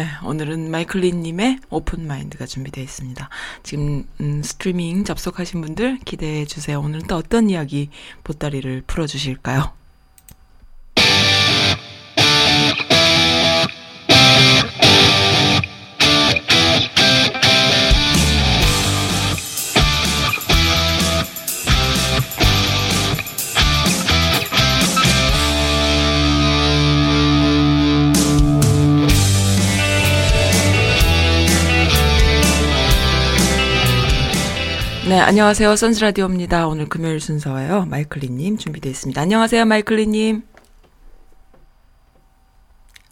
네, 오늘은 마이클 린님의 오픈 마인드가 준비되어 있습니다. 지금 음, 스트리밍 접속하신 분들 기대해 주세요. 오늘은 또 어떤 이야기 보따리를 풀어주실까요? 안녕하세요. 선스라디오입니다. 오늘 금요일 순서예요. 마이클리님 준비되어 있습니다. 안녕하세요, 마이클리님.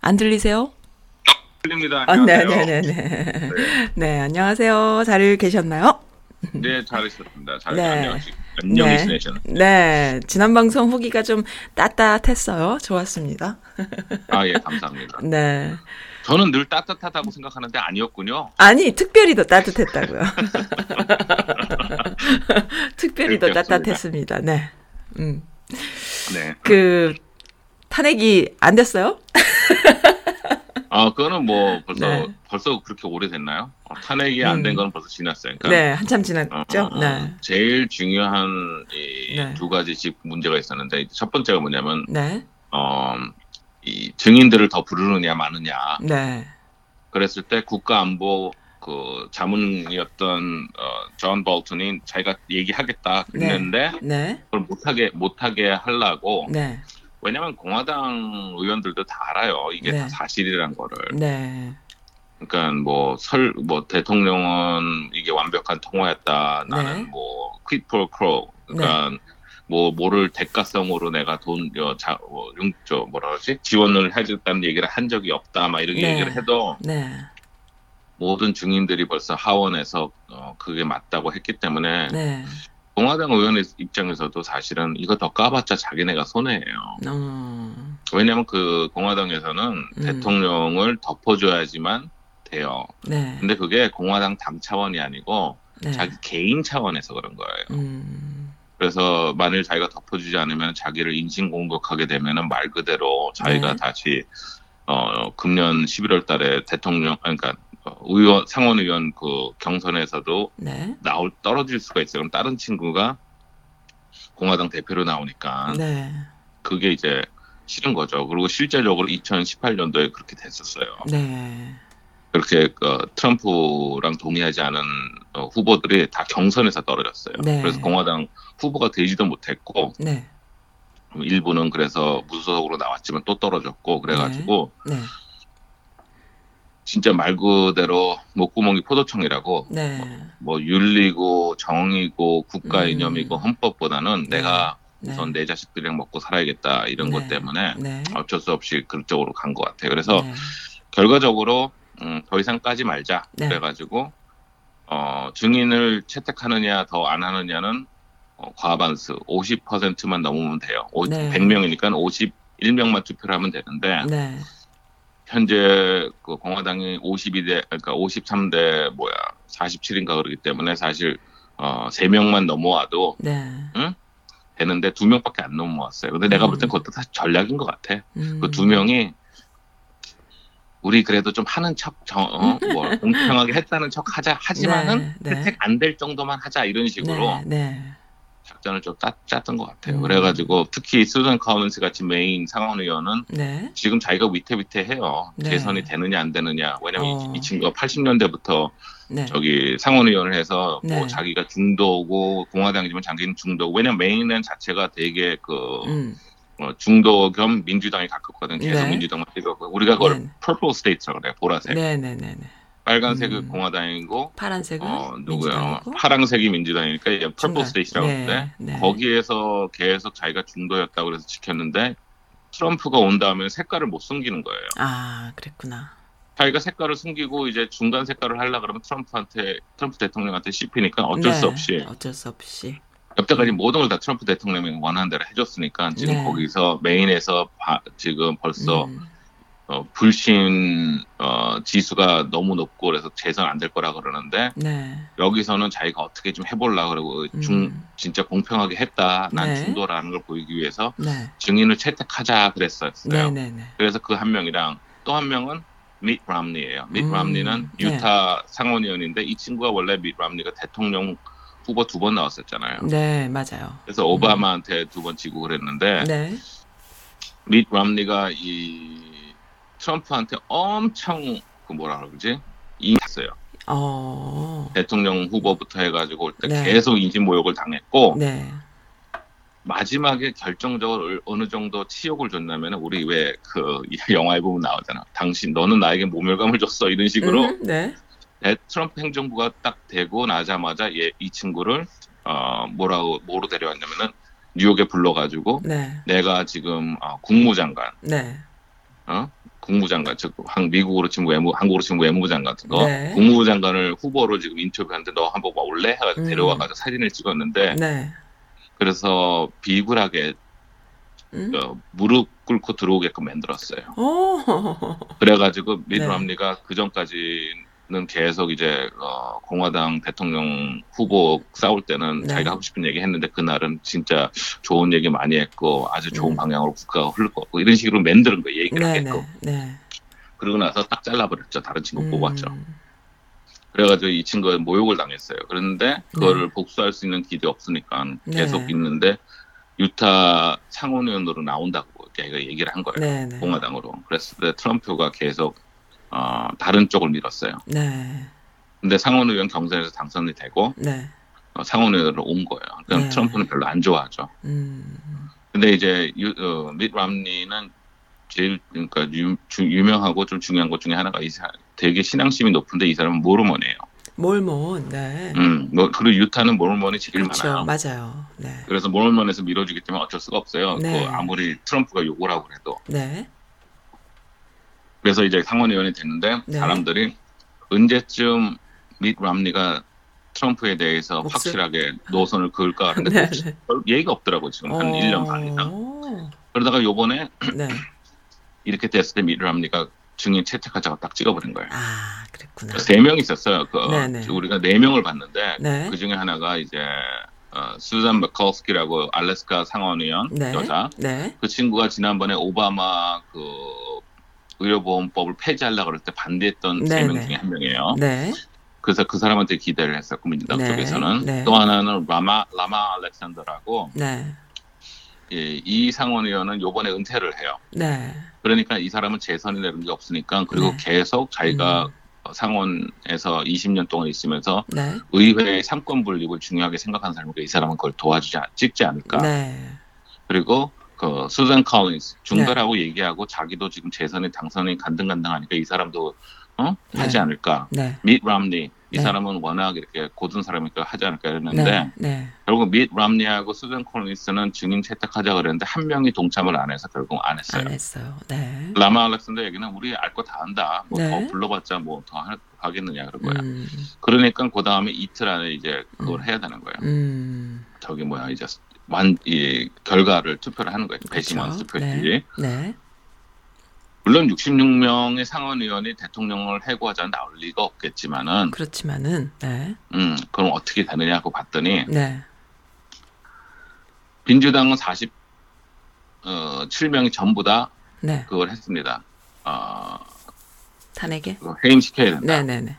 안 들리세요? 들립니다. 아, 네, 안녕하세요. 네, 네, 네. 네, 안녕하세요. 잘 계셨나요? 네, 잘하셨습니다. 잘 네. 안녕히 안녕히 네. 지내셨나요? 네, 지난 방송 후기가 좀 따뜻했어요. 좋았습니다. 아, 예, 감사합니다. 네. 저는 늘 따뜻하다고 생각하는데 아니었군요. 아니, 특별히 더 따뜻했다고요. 특별히 더 따뜻했습니다. 네. 음. 네. 그, 탄핵이 안 됐어요? 아, 그거는 뭐 벌써 네. 벌써 그렇게 오래됐나요? 어, 탄핵이 안된 음. 건 벌써 지났어요. 그러니까 네, 한참 어, 지났죠? 어, 네. 제일 중요한 이 네. 두 가지 집 문제가 있었는데 첫 번째가 뭐냐면 네, 어, 이 증인들을 더 부르느냐 마느냐. 네, 그랬을 때 국가안보 그 자문이었던 어, 존 볼튼이 자기가 얘기하겠다 그랬는데 네, 그걸 못하게 못하게 하려고 네, 왜냐면 공화당 의원들도 다 알아요. 이게 네. 다 사실이란 거를. 네, 그러니까 뭐 설 뭐 대통령은 이게 완벽한 통화였다. 나는 네. 뭐 pro quo. 그러니까 뭐 뭐를 대가성으로 내가 돈자 뭐, 용- 저 뭐라 그러지 지원을 해줬다는 얘기를 한 적이 없다 막 이렇게 네. 얘기를 해도 네, 모든 증인들이 벌써 하원에서 어, 그게 맞다고 했기 때문에 네, 공화당 의원의 입장에서도 사실은 이거 더 까봤자 자기네가 손해예요. 어, 왜냐하면 그 공화당에서는 음. 대통령을 덮어줘야지만 돼요. 네, 근데 그게 공화당 당 차원이 아니고 네, 자기 개인 차원에서 그런 거예요. 음, 그래서 만일 자기가 덮어주지 않으면 자기를 인신공격하게 되면은 말 그대로 자기가 네. 다시 어 금년 11월 달에 대통령 아니, 그러니까 어, 의원 상원 의원 그 경선에서도 네, 나올 떨어질 수가 있어요. 그럼 다른 친구가 공화당 대표로 나오니까 네, 그게 이제 싫은 거죠. 그리고 실제적으로 2018년도에 그렇게 됐었어요. 네, 그렇게 어, 트럼프랑 동의하지 않은 어, 후보들이 다 경선에서 떨어졌어요. 네. 그래서 공화당 후보가 되지도 못했고 네, 일부는 그래서 무소속으로 나왔지만 또 떨어졌고 그래가지고 네, 진짜 말 그대로 목구멍이 포도청이라고 네, 뭐 윤리고 정의고 국가 음. 이념이고 헌법보다는 네. 내가 네, 우선 내 자식들이랑 먹고 살아야겠다 이런 네. 것 때문에 네, 어쩔 수 없이 그쪽으로 간 것 같아요. 그래서 네, 결과적으로 음, 더 이상 까지 말자 네. 그래가지고 어, 증인을 채택하느냐 더 안 하느냐는 어, 과반수 50%만 넘으면 돼요. 오, 네. 100명이니까 51명만 투표를 하면 되는데 네, 현재 그 공화당이 52대 그러니까 53대 뭐야 47인가 그러기 때문에 사실 어, 3명만 넘어와도 네, 되는데 2명밖에 안 넘어왔어요. 근데 내가 볼땐 음. 그것도 다 전략인 것 같아. 음, 그두 명이 우리 그래도 좀 하는 척, 저, 어, 뭐 공평하게 했다는 척 하자. 하지만은 네, 네. 혜택 안 될 정도만 하자 이런 식으로 네, 네, 작전을 좀 짰, 짰던 것 같아요. 음. 그래가지고 특히 수전 콜린스 같이 메인 상원 의원은 네, 지금 자기가 위태위태해요. 네. 재선이 되느냐 안 되느냐. 왜냐면 어. 이, 이 친구가 80년대부터 네, 저기 상원 의원을 해서 네. 뭐 자기가 중도고 공화당이지만 자기는 중도고 왜냐면 메인은 자체가 되게 그 음, 어, 중도 겸 민주당에 가깝거든. 계속 네. 민주당만 찍었고 우리가 그걸 네. purple state라고 그래. 보라색. 네, 네, 네, 네, 빨간색은 음. 공화당이고 파란색은 어, 누구야? 민주당이고 파랑색이 민주당이니까 이제 purple state라고 네, 하는데 네. 거기에서 계속 자기가 중도였다고 그래서 지켰는데 트럼프가 온 다음에 색깔을 못 숨기는 거예요. 아, 그랬구나. 자기가 색깔을 숨기고 이제 중간 색깔을 하려 그러면 트럼프한테 트럼프 대통령한테 씹히니까 어쩔 수 네, 없이 어쩔 수 없이. 여태까지 모든 걸 다 트럼프 대통령이 원하는 대로 해줬으니까 지금 네. 거기서 메인에서 바- 지금 벌써 음, 어, 불신 어, 지수가 너무 높고 그래서 재선 안 될 거라 그러는데 네. 여기서는 자기가 어떻게 좀 해보려 그러고 중 음. 진짜 공평하게 했다 난 네. 중도라는 걸 보이기 위해서 네. 증인을 채택하자 그랬었어요. 네, 네, 네. 그래서 그 한 명이랑 또 한 명은 밋 람니예요. 밋 음, 람니는 네. 유타 상원의원인데 이 친구가 원래 밋 람니가 대통령 후보 두 번 나왔었잖아요. 네, 맞아요. 그래서 오바마한테 두 번 지고 그랬는데 네. 밋 람니가 이 트럼프한테 엄청 그 뭐라 그러지 인했어요. 어. 대통령 후보부터 해가지고 올 때 네. 계속 인신 모욕을 당했고 네. 마지막에 결정적으로 어느 정도 치욕을 줬냐면 우리 왜 그 영화에 보면 나오잖아. 당신 너는 나에게 모멸감을 줬어 이런 식으로 음, 네. 대- 트럼프 행정부가 딱 되고 나자마자 얘, 이 친구를 어 뭐라고 뭐로 데려왔냐면은 뉴욕에 불러가지고 네. 내가 지금 어, 국무장관 네. 어 국무장관 즉 한- 미국으로 치면 외무 한국으로 치면 외무부 장관 같은 거 네. 국무부 장관을 후보로 지금 인터뷰하는데 너 한번 와 올래 해가지고 음. 데려와가지고 사진을 찍었는데 네. 그래서 비굴하게 음? 어, 무릎 꿇고 들어오게끔 만들었어요. 오. 그래가지고 미드 네. 람리가 그 전까지 는 계속 이제 어, 공화당 대통령 후보 싸울 때는 네. 자기가 하고 싶은 얘기 했는데 그날은 진짜 좋은 얘기 많이 했고 아주 좋은 음. 방향으로 국가가 흘렀고 이런 식으로 만드는 거예요 얘기를 네, 하게끔. 네. 네. 그러고 나서 딱 잘라버렸죠 다른 친구 음. 뽑았죠. 그래가지고 이 친구가 모욕을 당했어요. 그런데 그거를 복수할 수 있는 길이 없으니까 네. 계속 있는데 유타 상원의원으로 나온다고 얘기를 한 거예요. 네, 네. 공화당으로. 그랬을 때 트럼프가 계속 어, 다른 쪽을 밀었어요. 네. 근데 상원 의원 경선에서 당선이 되고 네. 어, 상원 의원으로 온 거예요. 그럼 네. 트럼프는 별로 안 좋아하죠. 음. 근데 이제 유, 어, 밋 람니는 제일 그러니까 유, 명하고 좀 중요한 것 중에 하나가 이 사, 되게 신앙심이 높은데 이 사람은 모르몬이에요. 몰몬. 네. 음, 뭐 그리고 유타는 모르몬이 제일 그렇죠. 많아요. 맞아요. 네. 그래서 모르몬에서 밀어주기 때문에 어쩔 수가 없어요. 네. 그 아무리 트럼프가 욕을 하고 그래도. 네. 그래서 이제 상원의원이 됐는데 네. 사람들이 언제쯤 밋 람니가 트럼프에 대해서 목소리- 확실하게 노선을 그을까 하는데 네, 별- 네. 별 얘기가 없더라고 지금 한 1년 반 이상. 오. 그러다가 요번에 네. 이렇게 됐을 때 밋 람니가 증인 채택하자고 딱 찍어버린 거예요. 아, 그랬구나. 세명 있었어요. 그 네네. 우리가 네 명을 봤는데 네. 그 중에 하나가 이제 어, 수잔 맥컬스키라고 알래스카 상원의원 네. 여자. 네. 그 친구가 지난번에 오바마 그 의료보험법을 폐지하려고 그럴 때 반대했던 세명 네네. 중에 한 명이에요. 네. 그래서 그 사람한테 기대를 했었고 민주당 네, 쪽에서는 네. 또 하나는 라마 라마 알렉산더라고 네. 예, 이 상원 의원은 요번에 은퇴를 해요. 네. 그러니까 이 사람은 재선이 되는 게 없으니까 그리고 네. 계속 자기가 음. 상원에서 20년 동안 있으면서 네. 의회의 삼권 분립을 중요하게 생각하는 사람이니까 이 사람은 그걸 도와주지 않- 찍지 않을까. 네. 그리고 그 수잔 컬린스 중도라고 얘기하고 자기도 지금 재선에 당선이 간등간등하니까 이 사람도 어 하지 네. 않을까. 네. 밋 람니 이 네. 사람은 워낙 이렇게 고든 사람이니까 하지 않을까 했는데 네. 네. 결국 밋 람니하고 수잔 콜린스는 증인 채택하자 그랬는데 한 명이 동참을 안 해서 결국 안 했어요. 안 했어요. 네. 라마 알렉산더 얘기는 우리 알 거다 안다. 뭐더 네. 불러봤자 뭐 더 하겠느냐 그런 거야. 음. 그러니까 그 다음에 이틀 안에 이제 그걸 음. 해야 되는 거예요. 음. 저기 뭐야 이제 완이 결과를 투표를 하는 거예요. 배심원 그렇죠. 투표지. 네. 네. 물론 66명의 상원의원이 대통령을 해고하자 나올 리가 없겠지만은 그렇지만은 네. 음 그럼 어떻게 되느냐고 봤더니 네. 민주당은 40 어, 7명이 전부 다 네. 그걸 했습니다. 어, 탄핵에? 해임시켜야 된다. 네, 네, 네.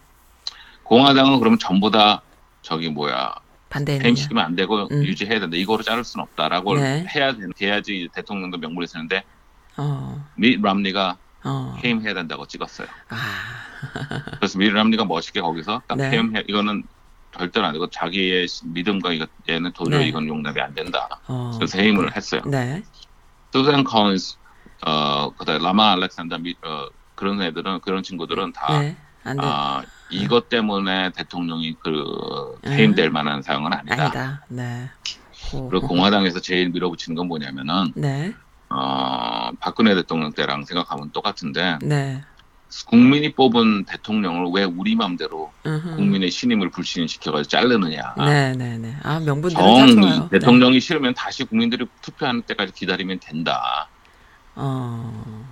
공화당은 그럼 전부 다 저기 뭐야 반대했느냐? 해임시키면 안 되고 음. 유지해야 된다. 이거로 자를 수는 없다라고 네. 해야 되, 돼야지 대통령도 명분이 쓰는데 어. 밋 람니가 어. 해임해야 된다고 찍었어요. 아. 그래서 밋 람니가 멋있게 거기서 딱 네. 해임해 이거는 절대로 안 되고 자기의 믿음과 이거 얘는 도저히 네. 이건 용납이 안 된다. 어. 그래서 해임을 했어요. 네. 수잔 컬린스, 어, 그다음 라마 알렉산더 미, 어, 그런 애들은 그런 친구들은 다 네. 아, 이것 때문에 대통령이 그 음. 해임될 만한 사용은 아니다. 아니다. 네. 고- 그리고 공화당에서 제일 밀어붙이는 건 뭐냐면은 네. 어, 박근혜 대통령 때랑 생각하면 똑같은데 네. 국민이 뽑은 대통령을 왜 우리 맘대로 음흠. 국민의 신임을 불신시켜가지고 자르느냐. 네, 네, 네. 아, 명분들은 다정 좋아요. 네. 대통령이 싫으면 다시 국민들이 투표하는 때까지 기다리면 된다. 어.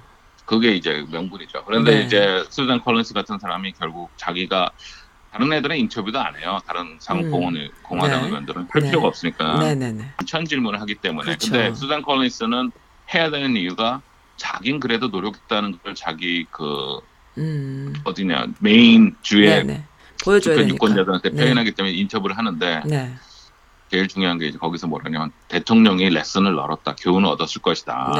그게 이제 명분이죠. 그런데 네. 이제 수잔 콜린스 같은 사람이 결국 자기가 다른 애들은 인터뷰도 안 해요. 다른 상원 공화당 네. 의원들은 할 네. 필요가 없으니까 네, 네, 네. 천 질문을 하기 때문에. 그렇죠. 근데 수잔 콜린스는 해야 되는 이유가 자긴 그래도 노력했다는 걸 자기 그 음. 어디냐 메인 주의 네, 네. 보여줘야. 유권자들한테 네. 표현하기 때문에 인터뷰를 하는데 네. 제일 중요한 게 이제 거기서 뭐라냐면 대통령이 레슨을 얻었다, 교훈을 얻었을 것이다.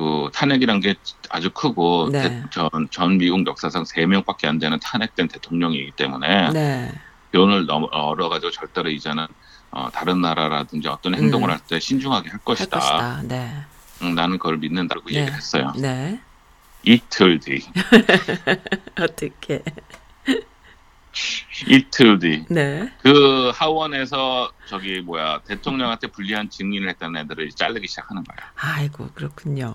네. 그 탄핵이란 게 아주 크고 네. 대- 전, 전 미국 역사상 세 명밖에 안 되는 탄핵된 대통령이기 때문에 네. 교훈을 넘- 얻어가지고 절대로 이제는 어, 다른 나라라든지 어떤 행동을 음. 할때 신중하게 할할 것이다. 것이다. 네. 응, 나는 그걸 믿는다고 네. 얘기를 했어요. 네. 이틀 뒤, 어떻게? 이틀 뒤. 네. 그 하원에서 저기 뭐야 대통령한테 불리한 증인을 했던 애들을 자르기 시작하는 거야. 아이고, 그렇군요.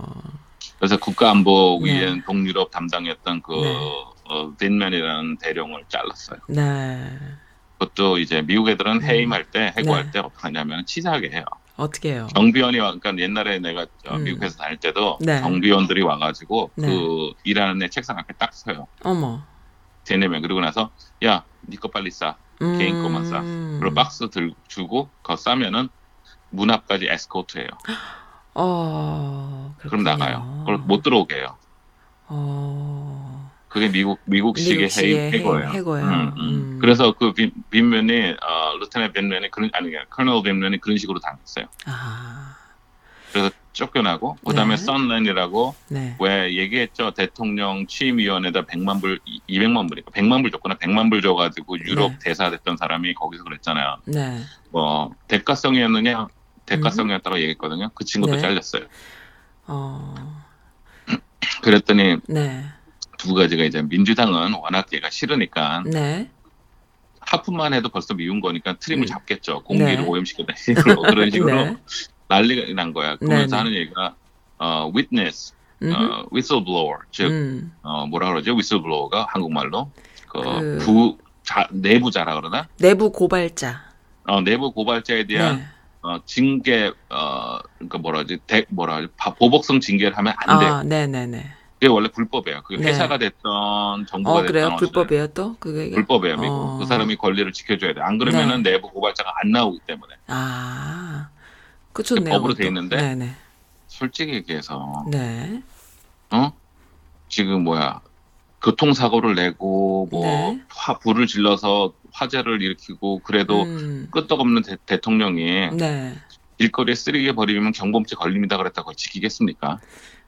그래서 국가안보위원 네. 동유럽 담당했던 그 네. 어, 딘맨이라는 대령을 잘랐어요. 네. 그것도 이제 미국 애들은 해임할 때 해고할 네. 때 어떻게 하냐면 치사하게 해요. 어떻게 해요? 경비원이 와, 그러니까 옛날에 내가 어, 음. 미국에서 다닐 때도 네. 경비원들이 와가지고 네. 그 일하는 애 책상 앞에 딱 서요. 어머. 명 그러고 나서 야, 니거 빨리 싸. 음. 개인 거만 싸. 그리고 박스 들 주고 그거 싸면은 문 앞까지 에스코트해요. 어. 그럼. 나가요. 그걸 못 들어오게 해요. 어. 그게 미국 미국식의 해임 해고예요. 해- 해고예요. 음, 음. 음. 그래서 그 빈, 빈드먼이 어, Lieutenant 빈드먼이 그런 아니 Colonel 빈드먼이 그런 식으로 당했어요. 아. 그래서 쫓겨나고 그다음에 네. 손들랜드라고 네. 왜 얘기했죠 대통령 취임위원회에다 100만 불 200만 불이니까 100만 불 줬거나 100만 불 줘가지고 유럽 네. 대사 됐던 사람이 거기서 그랬잖아요. 네. 뭐 대가성이었느냐 대가성이었다고 얘기했거든요. 그 친구도 네. 잘렸어요. 어. 그랬더니 네. 두 가지가 이제 민주당은 워낙 얘가 싫으니까 네. 하품만 해도 벌써 미운 거니까 트림을 음. 잡겠죠. 공기를 네. 식으로 그런 식으로 네. 난리가 난 거야. 그러면서 네, 네. 하는 얘기가 어, witness, 음흠. 어, whistleblower, 즉 음. 어, 뭐라 그러죠? whistleblower가 한국말로 그, 그- 부 자, 내부자라 그러나 내부 고발자. 어, 내부 고발자에 대한 네. 어, 징계 어, 그러니까 뭐라 그러지? 대, 뭐라? 바- 보복성 징계를 하면 안 돼. 요 아, 네, 네, 네. 그게 원래 불법이에요. 그게 네. 회사가 됐던 정부가 어, 됐던 그래요? 불법이에요, 또? 그게? 불법이에요. 어. 그 사람이 권리를 지켜줘야 돼. 안 그러면은 내부 고발자가 안 나오기 때문에. 아. 그 좋네요. 법으로. 돼 있는데? 네, 네. 솔직히 얘기해서 네. 어? 지금 뭐야 교통사고를 내고 뭐 네. 화, 불을 질러서 화재를 일으키고 그래도 음. 끄떡없는 대, 통령이 네. 길거리에 쓰레기 버리면 경범죄 걸립니다 그랬다고 지키겠습니까?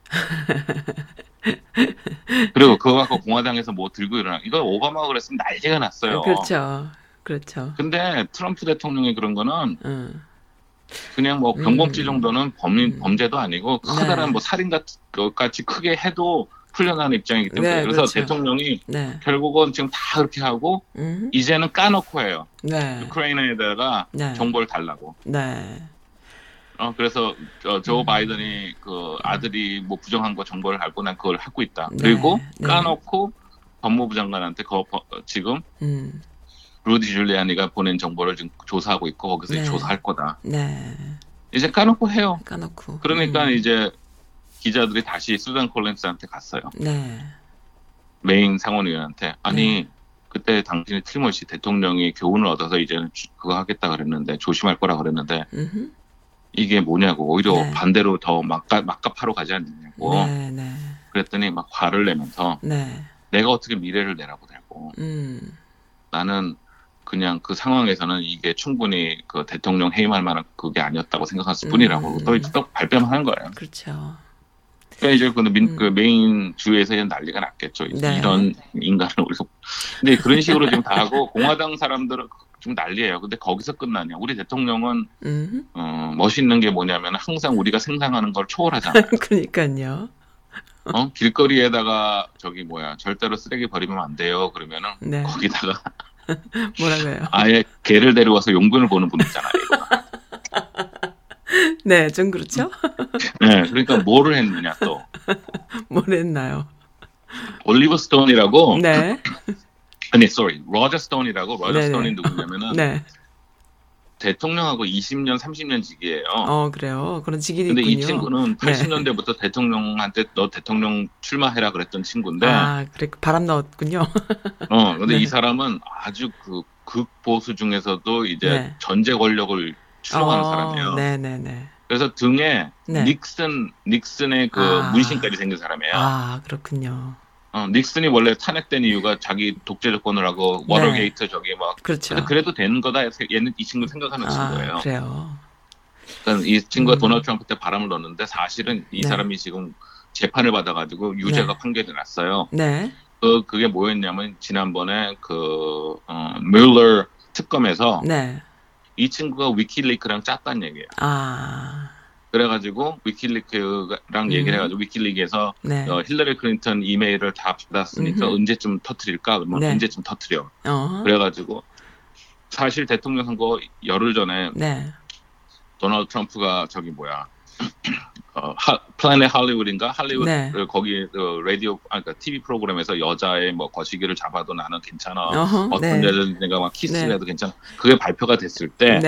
그리고 그거 갖고 공화당에서 뭐 들고 일어나 이거 오바마가 그랬으면 난리가 났어요. 그렇죠. 그렇죠. 근데 트럼프 대통령이 그런 거는 음. 그냥 뭐 음. 경범죄 정도는 범, 음. 범죄도 아니고 커다란 네. 뭐 살인 같은 것까지 크게 해도 풀려나는 입장이기 때문에 네, 그래서 그렇죠. 대통령이 네. 결국은 지금 다 그렇게 하고 음. 이제는 까놓고 해요. 네. 우크라이나에다가 네. 정보를 달라고. 네. 어, 그래서 저, 조 음. 바이든이 그 아들이 뭐 부정한 거 정보를 알고 난 그걸 하고 있다. 네, 그리고 네. 까놓고 법무부 장관한테 그 버- 지금 음. 루디 줄리아니가 보낸 정보를 지금 조사하고 있고 거기서 네. 조사할 거다. 네. 이제 까놓고 해요. 까놓고. 그러니까 음. 이제 기자들이 다시 수잔 콜린스한테 갔어요. 네. 메인 상원의원한테 아니 네. 그때 당신이 틀림없이 대통령이 교훈을 얻어서 이제는 주- 그거 하겠다 그랬는데 조심할 거라 그랬는데 음흠. 이게 뭐냐고 오히려 네. 반대로 더 막가 막가파로 가지 않느냐고 네, 네. 그랬더니 막 화를 내면서 네. 내가 어떻게 미래를 내라고 되고 음. 나는 그냥 그 상황에서는 이게 충분히 그 대통령 해임할 만한 그게 아니었다고 생각했을 음. 뿐이라고 또 이제 또 발뺌을 하는 거예요. 그렇죠. 그러니까 이제 그, 민, 음. 그 메인 주에서 이제 난리가 났겠죠. 네. 이런 인간을 우리가 근데 그런 식으로 지금 다 하고 공화당 사람들은 좀 난리예요. 근데 거기서 끝나냐? 우리 대통령은 음. 어, 멋있는 게 뭐냐면 항상 우리가 생각하는 걸 초월하잖아요. 그러니까요. 어? 길거리에다가 저기 뭐야 절대로 쓰레기 버리면 안 돼요. 그러면은 네. 거기다가 뭐라고요? 아예 개를 데려와서 용변을 보는 분 있잖아요. 네, 좀 그렇죠? 네, 그러니까 뭐를 했느냐 또 뭘 했나요? 올리버 스톤이라고 네. 아니 sorry 로저 스톤이라고 로저 네네. 스톤이 누구냐면은 네. 대통령하고 20년 30년 지기예요. 어, 그래요. 그런 지기 근데 있군요. 이 친구는 네. 80년대부터 대통령한테 너 대통령 출마해라 그랬던 친구인데 아, 그래 바람 넣었군요. 어 근데 네. 이 사람은 아주 그 극보수 중에서도 이제 네. 전제 권력을 추종하는 어, 사람이에요. 네, 네, 네. 그래서 등에 네. 닉슨 닉슨의 그 아. 문신까지 새긴 사람이에요. 아, 그렇군요. 어, 닉슨이 원래 탄핵된 이유가 자기 독재 정권을 하고 네. 워터게이트 저기 막 그렇죠. 그래도 되는 거다 얘는 이 친구 생각하는 아, 친구예요. 그래요. 그러니까 이 친구가 음. 도널드 트럼프 때 바람을 넣었는데 사실은 이 네. 사람이 지금 재판을 받아가지고 유죄가 네. 판결이 났어요. 네. 그 그게 뭐였냐면 지난번에 그 어, 뮬러 특검에서 네. 이 친구가 위키리크랑 짰단 얘기예요. 아. 그래가지고 위키리크랑 음. 얘기를 해가지고 위키리크에서 네. 어, 힐러리 클린턴 이메일을 다 받았으니까 음흠. 언제쯤 터트릴까? 그러면 네. 언제쯤 터트려. 어. 그래가지고 사실 대통령 선거 열흘 전에 네. 도널드 트럼프가 저기 뭐야 어, 하, 플래닛 할리우드인가 할리우드 네. 그 거기 그 라디오 아 그러니까 TV 프로그램에서 여자의 뭐 거시기를 잡아도 나는 괜찮아 어허, 어떤 네. 여자가 막 키스를 네. 해도 괜찮아 그게 발표가 됐을 때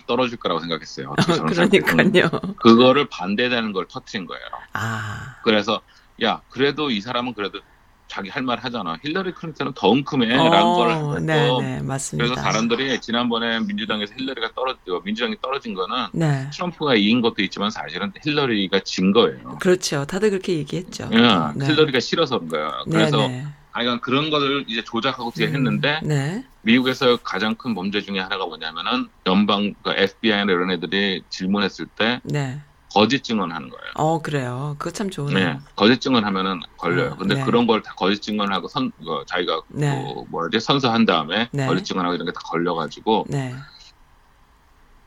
다. 떨어질 거라고 생각했어요. 그러니까요. 그거를 반대되는 걸 터트린 거예요 아. 그래서 야 그래도 이 사람은 그래도 자기 할 말 하잖아 힐러리 클린턴은 더 엉큼해라는 걸 어, 하고 네, 네, 맞습니다. 그래서 사람들이 지난번에 민주당에서 힐러리가 떨어져 민주당이 떨어진 거는 네. 트럼프가 이긴 것도 있지만 사실은 힐러리가 진 거예요. 그렇죠. 다들 그렇게 얘기했죠. 예, 네. 힐러리가 싫어서 그런 거야. 네, 그래서 네. 아이가 그런 거를 이제 조작하고 뒤에 음, 했는데 네. 미국에서 가장 큰 범죄 중에 하나가 뭐냐면은 연방 그 FBI나 이런 애들이 질문했을 때 네. 거짓 증언하는 거예요. 어, 그래요. 그거 참 좋네요. 네, 거짓 증언하면은 걸려요. 어, 근데 네. 그런 걸 다 거짓 증언하고 선 어, 자기가 네. 그 뭐라지 선서한 다음에 네. 거짓 증언하고 이런 게 다 걸려가지고 네.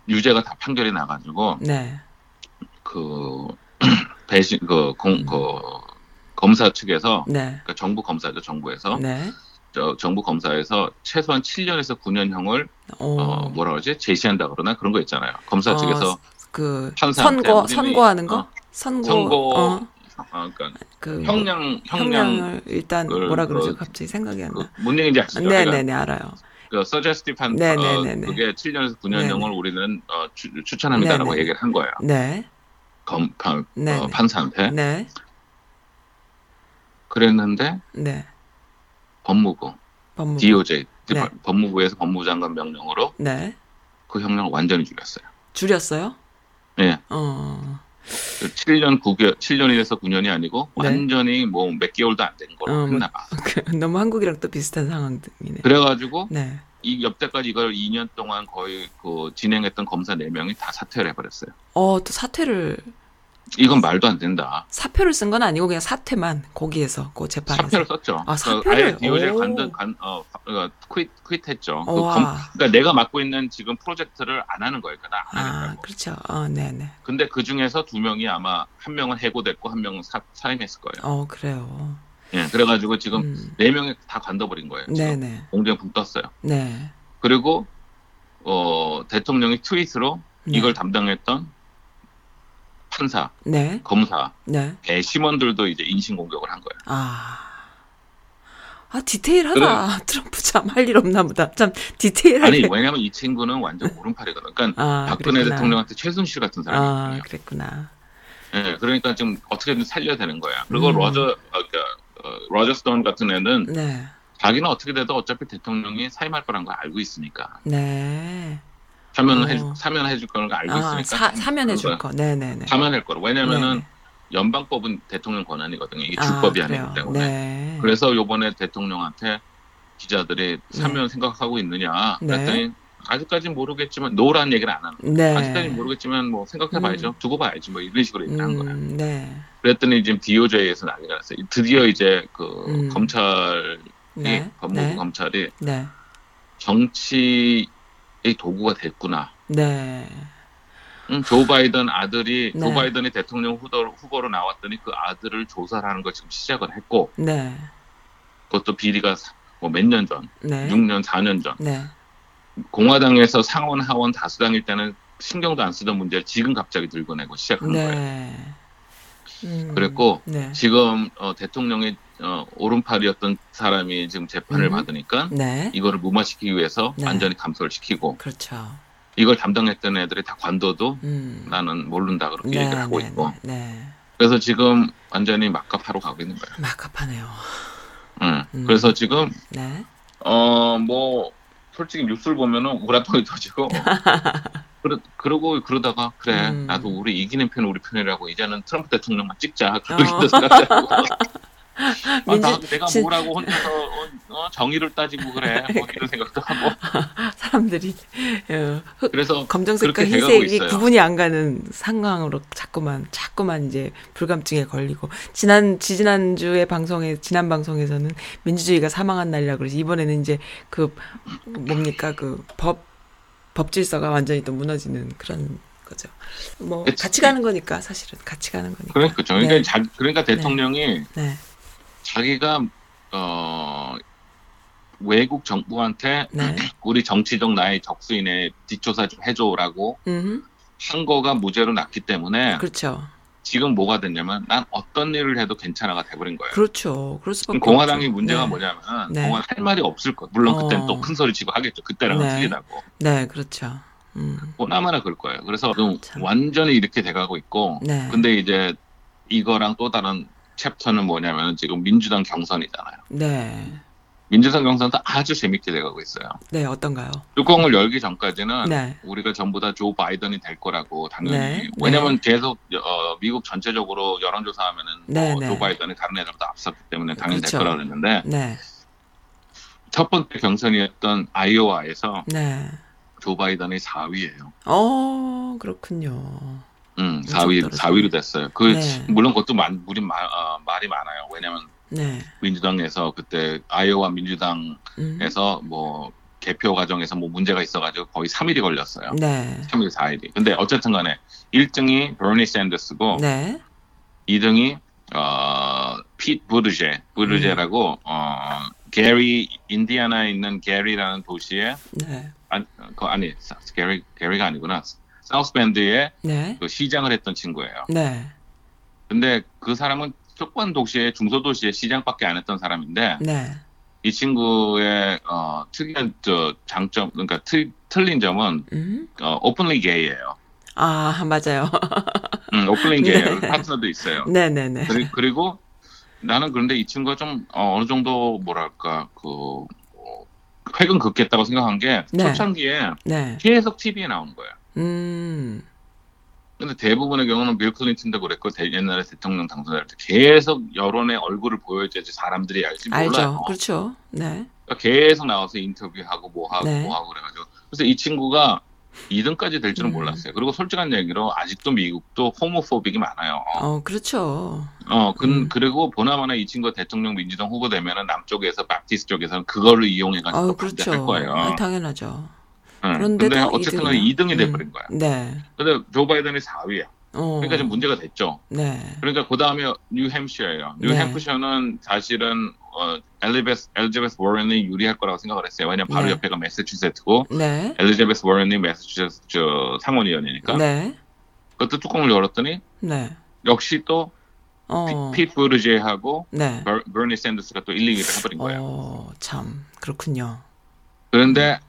유죄가 다 판결이 나가지고 네. 그 배신 그, 공, 음. 그 검사 측에서 네. 그러니까 정부 검사죠 정부에서 네. 저 정부 검사에서 최소한 7년에서 9년형을 오. 어 뭐라 그러지 제시한다 그러나 그런 거 있잖아요 검사 어, 측에서 그 판사한테 선고 선고하는 거? 어, 선고 선고 어, 어, 그러니까 그 형량 형량 형량을 일단 그- 뭐라 그러죠? 그- 갑자기 생각이 안 그, 나. 뭔 얘기인지 아시죠? 네, 그러니까 네, 네, 알아요. 그 네, 어. 그게 7년에서 9년형을 네, 네. 우리는 어, 추, 추천합니다라고 네, 네. 얘기를 한 거예요. 네. 검 판, 네, 어, 네. 판사한테 네. 그랬는데 네. 법무부 법무부. DOJ 네. 법무부에서 법무장관 명령으로 네. 그 형량을 완전히 줄였어요. 줄였어요? 예. 어. 7년 9개월, 7년이 돼서 9년이 아니고 네. 완전히 뭐 몇 개월도 안 된 거로 어, 뭐- 했나 봐. 그, 너무 한국이랑 또 비슷한 상황이네. 그래가지고 네. 이 여태까지 이걸 2년 동안 거의 그 진행했던 검사 4명이 다 사퇴를 해버렸어요. 어, 또 사퇴를 이건 말도 안 된다. 사표를 쓴 건 아니고 그냥 사퇴만 거기에서 그 재판에서. 사표를 썼죠. 아, 그러니까 사표를? 아예 DOJ 오. 간든 간, 어, 어, 퀴트, 퀴트했죠. 그. 검- 그러니까 내가 맡고 있는 지금 프로젝트를 안 하는 거예요. 그러니까 나안 아, 하겠다고. 그렇죠. 어, 네, 네. 근데 그 중에서 두 명이 아마 한 명은 해고됐고 한 명은 사, 사임했을 거예요. 어, 그래요. 예, 그래가지고 지금 음. 네 명이 다 관둬버린 거예요. 네, 지금. 네. 공정에 붕 떴어요. 네. 그리고 어, 대통령이 트윗으로 네. 이걸 담당했던 판사, 네. 검사, 네. 배심원들도 이제 인신 공격을 한 거예요. 아. 아, 디테일하다. 트럼프 참 할 일 없나 보다. 참 디테일하게. 아니 왜냐면 이 친구는 완전 오른팔이거든. 그러니까 아, 박근혜 그랬구나. 대통령한테 최순실 같은 아, 사람이거든요. 그랬구나. 예, 그러니까 좀 어떻게든 살려야 되는 거야. 그리고 음. 로저, 어, 그러니까, 어, 로저 스톤 같은 애는 네. 자기는 어떻게 돼도 어차피 대통령이 사임할 거란 걸 알고 있으니까 네. 사면해 어. 사면해 줄 거는 걸 알고 아, 있으니까 사, 좀 사면해 줄 그거야. 거. 네, 네, 네. 사면할 거로. 왜냐면은 네, 네. 연방법은 대통령 권한이거든요. 이게 아, 주법이 그래요. 아니기 때문에. 네. 그래서 요번에 대통령한테 기자들이 사면 생각하고 있느냐 네. 그랬더니 아직까지 모르겠지만 노란 얘기를 안 하는 거예요. 네. 아직까지 모르겠지만 뭐 생각해봐야죠. 두고 봐야지 뭐 이런 식으로 얘기를 한 거예요. 음, 네. 그랬더니 지금 DOJ에서 난리가 났어요. 드디어 이제 그 음. 검찰이 네. 법무부 네. 검찰이 네. 정치의 도구가 됐구나. 네. 응, 조 바이든 아들이 네. 조 바이든이 대통령 후보로, 후보로 나왔더니 그 아들을 조사를 하는 걸 지금 시작을 했고 네. 그것도 비리가 뭐 몇 년 전, 네. 6년, 4년 전 네. 공화당에서 상원 하원 다수당일 때는 신경도 안 쓰던 문제를 지금 갑자기 들고 내고 시작한 거예요. 네. 음. 그랬고 네. 지금 어, 대통령의 어, 오른팔이었던 사람이 지금 재판을 음. 받으니까 네. 이거를 무마시키기 위해서 네. 완전히 감소를 시키고 그렇죠. 이걸 담당했던 애들이 다 관둬도 음. 나는 모른다 그렇게 네, 얘기를 하고 네, 있고 네, 네. 그래서 지금 완전히 막갑하러 가고 있는 거예요. 막갑하네요. 응. 음. 그래서 지금 네. 어뭐 솔직히 뉴스를 보면은 우라통이 터지고 그러, 그러고 그러다가 그래 음. 나도 우리 이기는 편 우리 편이라고 이제는 트럼프 대통령만 찍자. 어. 그러기도 생각하고. 아, 민주- 나, 내가 진- 뭐라고 혼자서 어, 어, 정의를 따지고 그래. 뭐 이런 생각도 하고. 사람들이 어, 흑, 그래서 검정색과 그렇게 흰색이 있어요. 구분이 안 가는 상황으로 자꾸만 자꾸만 이제 불감증에 걸리고. 지난 지지난 주에 방송에 지난 방송에서는 민주주의가 사망한 날이라 그러지. 이번에는 이제 그 뭡니까? 그 법 법 질서가 완전히 또 무너지는 그런 거죠. 뭐 그치. 같이 가는 거니까 사실은 같이 가는 거니까. 그러니까 그죠. 그러니까, 네. 자, 그러니까 대통령이 네. 자기가 어 외국 정부한테 네. 우리 정치적 나의 적수인의 뒷조사 좀 해줘라고 음. 한 거가 무죄로 났기 때문에 그렇죠. 지금 뭐가 됐냐면 난 어떤 일을 해도 괜찮아가 돼버린 거예요. 그렇죠. 그럴 수밖에 그럼 공화당의 없죠. 문제가 네. 뭐냐면 네. 공화당 할 말이 없을 거. 물론 어. 그때는 또 큰 소리 치고 하겠죠. 그때랑은 네. 틀리다고. 네, 그렇죠. 음. 보나마나 그럴 거예요. 그래서 지금 참. 완전히 이렇게 돼가고 있고. 네. 근데 이제 이거랑 또 다른 챕터는 뭐냐면 지금 민주당 경선이잖아요. 네. 민주당 경선도 아주 재밌게 돼가고 있어요. 네, 어떤가요? 뚜껑을 열기 전까지는 네. 우리가 전부 다 조 바이든이 될 거라고 당연히 네, 왜냐면 계속 어, 미국 전체적으로 여론조사하면은 네, 뭐 네. 조 바이든이 다른 애들보다 앞섰기 때문에 당연히 그렇죠. 될 거라 그랬는데 네. 첫 번째 경선이었던 아이오와에서 네. 조 바이든이 4위예요. 어, 그렇군요. 음, 엄청 4위 떨어지네. 4위로 됐어요. 그 네. 물론 그것도 만, 물이 마, 어, 말이 많아요. 왜냐면 네. 민주당에서 그때 아이오와 민주당에서 음. 뭐 개표 과정에서 뭐 문제가 있어가지고 거의 3일이 걸렸어요. 네. 3일 4일이. 근데 어쨌든 간에 1등이 버니 샌더스고 네. 2등이 어, 핏 부르제, 부르제라고 음. 어, 게리 인디아나에 있는 게리라는 도시에 네. 아니, 그 아니 사- 게리 게리가 아니구나. 사우스밴드에 네. 그 시장을 했던 친구예요. 네. 근데 그 사람은 조그만 도시에 중소도시에 시장밖에 안 했던 사람인데 네. 이 친구의 어, 특이한 저 장점 그러니까 틀, 틀린 점은 음. 어, 오픈리 게이예요. 아, 맞아요. 음, 오픈리 네. 게이예요. 파트너도 있어요. 네, 네, 네. 그리, 그리고 나는 그런데 이 친구가 좀 어, 느 정도 뭐랄까 그 어, 획은 긋겠다고 생각한 게 네. 초창기에 네. 계속 TV에 나오는 거예요. 음. 근데 대부분의 경우는 빌 클린턴도 그랬고 대- 옛날에 대통령 당선자일 때 계속 여론의 얼굴을 보여줘야지 사람들이 알지 몰라요. 알죠. 그렇죠. 네. 그러니까 계속 나와서 인터뷰하고 뭐 하고 네. 뭐 하고 그래가지고 그래서 이 친구가 2등까지 될 줄은 음. 몰랐어요. 그리고 솔직한 얘기로 아직도 미국도 호모포빅이 많아요. 어, 그렇죠. 어, 그, 음. 그리고 보나마나 이 친구가 대통령 민주당 후보 되면은 남쪽에서 바티스 쪽에서는 그거를 이용해가지고 어, 반대할 그렇죠. 거예요. 아, 당연하죠. 응. 그런데도 근데 어쨌든 간에 2등이 음. 돼버린 거야. 네. 근데 조 바이든이 4위야. 어. 그러니까 좀 문제가 됐죠. 네. 그러니까 그 다음에 뉴햄프셔예요. 네. 뉴햄프셔는 사실은 어, 엘리베스 엘리자베스 워런이 유리할 거라고 생각을 했어요. 왜냐면 바로 네. 옆에가 매사추세츠고 네. 엘리자베스 워런이 매사추세츠 저 상원의원이니까 네. 그것도 뚜껑을 열었더니 네. 역시 또 어. 피, 피트 부티지지하고 네. 버, 버니 샌더스가 또 1, 2위를 해버린 거예요. 어, 참. 그렇군요. 그런데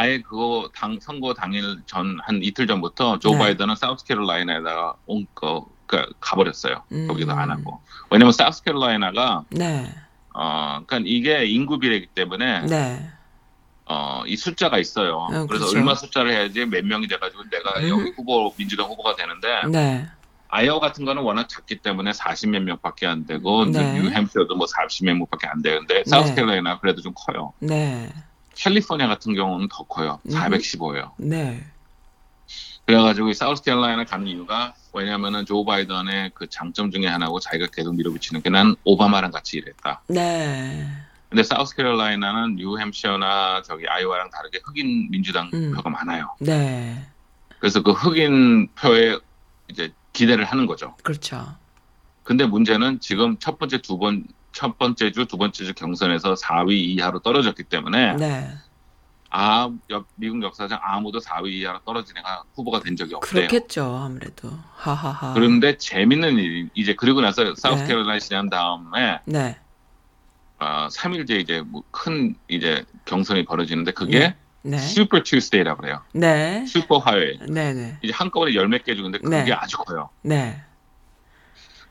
아예 그거 당 선거 당일 전 한 이틀 전부터 조 네. 바이든은 사우스캐롤라이나에다가 온 거, 그, 가버렸어요. 음. 거기서 안 하고. 왜냐면 사우스캐롤라이나가 네. 어, 그러니까 이게 인구 비례이기 때문에 네. 어, 이 숫자가 있어요. 어, 그래서 그렇죠. 얼마 숫자를 해야지 몇 명이 돼가지고 내가 음. 여기 후보 민주당 후보가 되는데 네. 아이오 같은 거는 워낙 작기 때문에 40몇 명밖에 안 되고 네. 뉴햄프셔도 뭐 40몇 명밖에 안 되는데 사우스캐롤라이나 그래도 좀 커요. 네. 캘리포니아 같은 경우는 더 커요. 음. 415예요. 네. 그래가지고 이 사우스캐롤라이나 가는 이유가 왜냐면은 조 바이든의 그 장점 중에 하나고 자기가 계속 밀어붙이는 게 난 오바마랑 같이 일했다. 네. 근데 사우스캐롤라이나는 뉴햄시어나 저기 아이오와랑 다르게 흑인 민주당 음. 표가 많아요. 네. 그래서 그 흑인 표에 이제 기대를 하는 거죠. 그렇죠. 근데 문제는 지금 첫 번째 두 번, 첫 번째 주, 두 번째 주 경선에서 4위 이하로 떨어졌기 때문에 네. 아, 여- 미국 역사상 아무도 4위 이하로 애가 후보가 된 적이 없대요. 그렇겠죠 아무래도 하하하. 그런데 재밌는 일이 이제 그리고 나서 네. 사우스캐롤라이나 지난 다음에 네, 어, 3일 뒤에 이제 뭐 큰 이제 경선이 벌어지는데 그게 네, Super Tuesday라고 그래요. 네, 슈퍼 화요일. 네, 네, 이제 한꺼번에 열 몇 개 주는데 그게 네. 아주 커요. 네.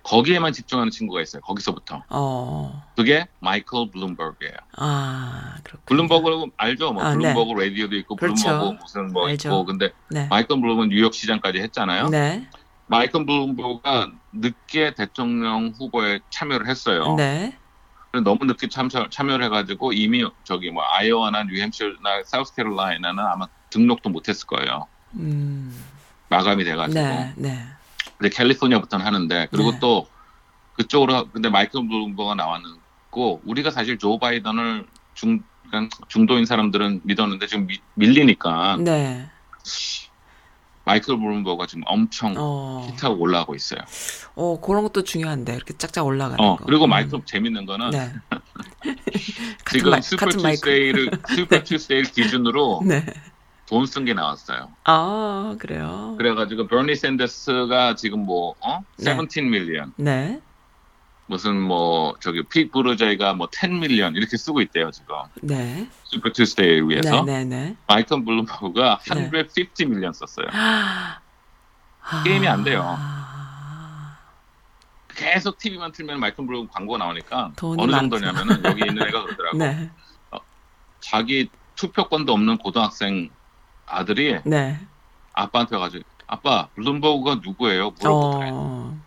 거기에만 집중하는 친구가 있어요. 거기서부터. 어, 그게 마이클 블룸버그예요. 아 그렇군. 블룸버그 알죠? 뭐 아, 네. 블룸버그 라디오도 있고 그렇죠. 블룸버그 무슨 뭐 알죠. 있고 근데 네, 마이클 블룸버그는 뉴욕 시장까지 했잖아요. 네, 마이클 블룸버그가 늦게 대통령 후보에 참여를 했어요. 네, 너무 늦게 참여, 참여를 해가지고 이미 저기 뭐 아이오와나 뉴햄프셔나 사우스캐롤라이나는 아마 등록도 못했을 거예요. 음, 마감이 돼가지고. 네, 네, 근데 캘리포니아부터는 하는데 그리고 네. 또 그쪽으로 근데 마이클 블룸버그가 나왔고 우리가 사실 조 바이든을 중 그러니까 중도인 사람들은 믿었는데 지금 미- 밀리니까 네. 마이클 블룸버그가 지금 엄청 어, 히트하고 올라가고 있어요. 어 그런 것도 중요한데 이렇게 짝짝 올라가는 어 거. 그리고 음, 마이클 재밌는 거는 네. 지금 마, Super. Tuesday를 Super Tuesday 기준으로 네. 돈 쓴 게 나왔어요. 아 그래요. 그래가지고 버니 샌더스가 지금 뭐 어? 네. 17 million 네, 무슨 뭐 저기 피트 부티지지가 뭐 10 million 이렇게 쓰고 있대요 지금 네, Super Tuesday 위해서 네, 네, 네. 마이클 블룸버그가 네. 150 million 썼어요. 아, 게임이 안 돼요. 아, 계속 TV만 틀면 마이클 블룸버그 광고가 나오니까 어느. 정도냐면은 여기 있는 애가 그러더라고. 네, 자기 투표권도 없는 고등학생 아들이 네. 아빠한테 와가지고 아빠 블룸버그가 누구예요? 물어보더래. 어,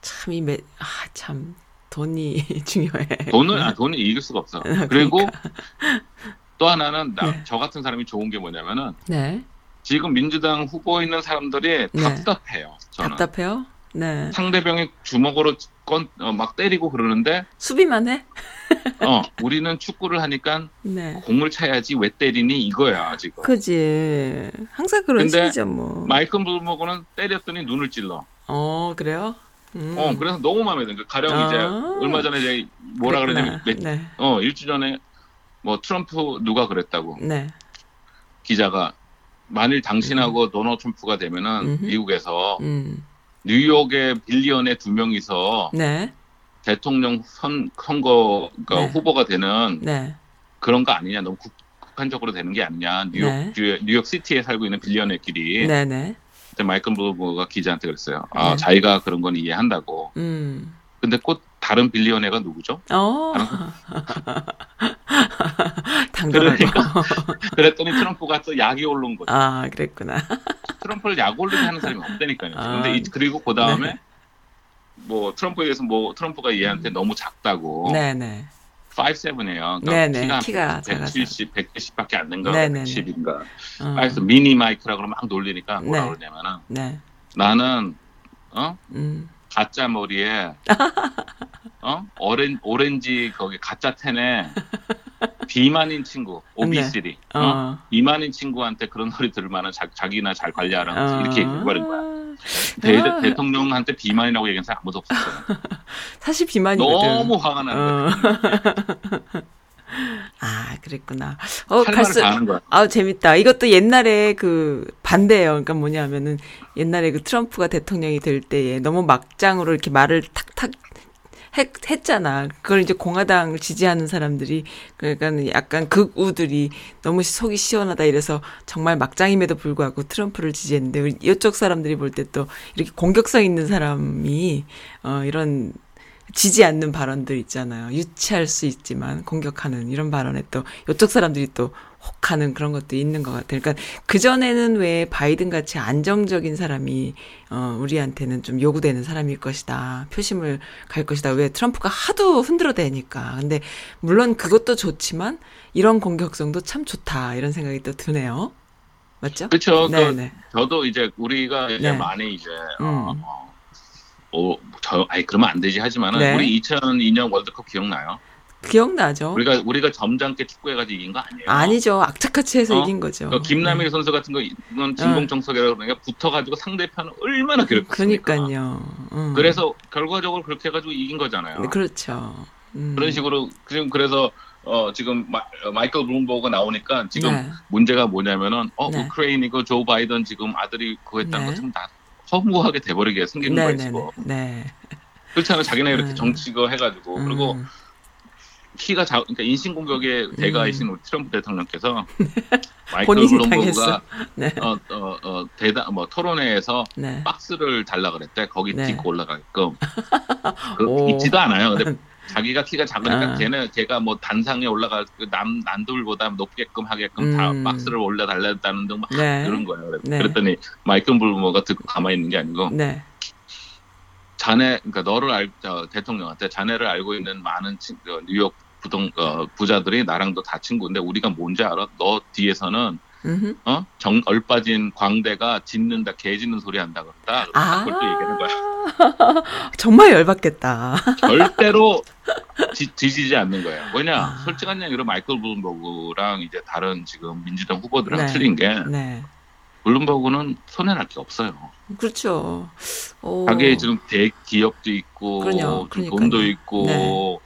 참이 매, 아, 참 돈이 중요해. 돈은 아, 돈은 이길 수가 없어. 그러니까. 그리고 또 하나는 나- 네. 저 같은 사람이 좋은 게 뭐냐면은 네, 지금 민주당 후보 있는 사람들이 네. 답답해요. 저는 답답해요. 네, 상대방이 주먹으로 건, 어, 막 때리고 그러는데 수비만 해. 어 우리는 축구를 하니까 네. 공을 차야지 왜 때리니 이거야 지금. 그지. 항상 그런 식이죠, 뭐. 마이클 블루머그는 때렸더니 눈을 찔러. 어, 그래요? 음. 어 그래서 너무 마음에 드는 거야. 가령 아. 이제 얼마 전에 이제 뭐라 몇- 네, 어 일주 전에 뭐 트럼프 누가 그랬다고 네, 기자가 만일 당신하고 도널드 트럼프가 되면은 음흠. 미국에서 음, 뉴욕의 billionaire 두 명이서 네, 대통령 선, 선거가 네. 후보가 되는 네, 그런 거 아니냐 너무 국, 국한적으로 되는 게 아니냐 뉴욕 네. 뉴- 뉴욕 시티에 살고 있는 billionaire끼리 네, 네, 그때 마이클 블룸버그가 기자한테 그랬어요. 아 네. 자기가 그런 건 이해한다고. 음, 근데 꼭 다른 billionaire가 누구죠? 어. 그러니까 그랬더니 트럼프가 또 약이 오른 거죠. 아, 그랬구나. 트럼프를 약 올리게 하는 사람이 없다니까요. 아, 근데 이- 그리고 그 다음에 네. 뭐 트럼프에 대해서 뭐 트럼프가 얘한테 너무 작다고 네, 네, 5'7이에요. 그러니까 네, 네. 키가, 키가 작아서. 170, 170밖에 안 된가? 네, 네, 네. 110인가? 어, 그래서 미니 마이크라 그러면 막 놀리니까 뭐라 네. 그러냐면은 네, 나는 어 음, 가짜 머리에 어 오렌 오렌지 거기 가짜 텐에 비만인 친구 오비시리 어, 어? 비만인 친구한테 그런 소리 들을 만한 자, 자기나 잘 관리하라는 어. 이렇게 얘기해 버린 거야. 대, 아. 대통령한테 비만이라고 얘기한 사람 아무도 없었어요. 사실 비만이거든. 너무 화가 나는 어. 거야. 아, 그랬구나. 어, 할 말을 갈수, 다 하는 거야. 아, 재밌다. 이것도 옛날에 그 반대예요. 그러니까 뭐냐면은 옛날에 그 트럼프가 대통령이 될 때에 너무 막장으로 이렇게 말을 탁탁 했, 했잖아. 그걸 이제 공화당을 지지하는 사람들이 그러니까 약간 극우들이 너무 속이 시원하다 이래서 정말 막장임에도 불구하고 트럼프를 지지했는데 이쪽 사람들이 볼 때 또 이렇게 공격성 있는 사람이 어 이런 지지 않는 발언들 있잖아요. 유치할 수 있지만 공격하는 이런 발언에 또 이쪽 사람들이 또 혹하는 그런 것도 있는 것 같아요. 그러니까 그전에는 왜 바이든 같이 안정적인 사람이 어 우리한테는 좀 요구되는 사람일 것이다. 표심을 갈 것이다. 왜 트럼프가 하도 흔들어대니까. 근데 물론 그것도 좋지만 이런 공격성도 참 좋다. 이런 생각이 또 드네요. 맞죠? 그렇죠. 네, 그 네. 저도 이제 우리가 이제 네. 많이 이제 어, 음. 어, 어, 저 아니 그러면 안 되지 하지만은 네. 우리 2002년 월드컵 기억나요? 기억나죠? 우리가 우리가 점잖게 축구해가지고 이긴 거 아니에요? 아니죠. 악착같이 해서 어? 이긴 거죠. 그 김남일 선수 같은 거 이건 진공청소기라고 그러니까 붙어가지고 상대편을 얼마나 괴롭혔습니까? 그러니까요. 음. 그래서 결과적으로 그렇게 해가지고 이긴 거잖아요. 네, 그렇죠. 음. 그런 식으로 지금 그래서 어, 지금 마, 어, 마이클 블룸버그가 나오니까 지금 네. 문제가 뭐냐면은 어 네. 우크라이나고 조 바이든 지금 아들이 그거 했다는 네. 것좀 다 허무하게 돼버리게 생기는 거예요. 지금. 네. 그렇잖아요. 자기네 이렇게 음. 정치거 해가지고 그리고 음. 키가 작, 그러니까 인신 공격의 대가이신 우리 트럼프 대통령께서 마이클 본인이 블룸버그가 네. 어, 어, 어, 대다, 뭐, 토론회에서 네. 박스를 달라 그랬대. 거기 네. 딛고 올라가게끔. 오. 그, 있지도 않아요. 근데 자기가 키가 작으니까 아. 걔는 걔가 뭐 단상에 올라가 그남 난돌보다 높게끔 하게끔 다 음. 박스를 올려 달랬다는 등막 네. 그런 거예요. 네. 그랬더니 마이클 블루머가 듣고 가만히 있는 게 아니고 네. 자네 그러니까 너를 알 저, 대통령한테 자네를 알고 있는 많은 친- 어, 뉴욕 부동 어, 부자들이 나랑도 다 친구인데 우리가 뭔지 알아? 너 뒤에서는 음흠. 어? 정 얼빠진 광대가 짖는다 개 짖는 소리 한다 그런다. 아. 그걸 또 얘기하는 거야. 정말 열받겠다. 절대로 지, 지지 않는 거예요. 왜냐? 아. 솔직한 얘기로 마이클 블룸버그랑 이제 다른 지금 민주당 후보들이랑 네. 틀린 게 네. 블룸버그는 손해날 게 없어요. 그렇죠. 오. 자기 지금 대기업도 있고 그러니까요. 돈도 있고 네.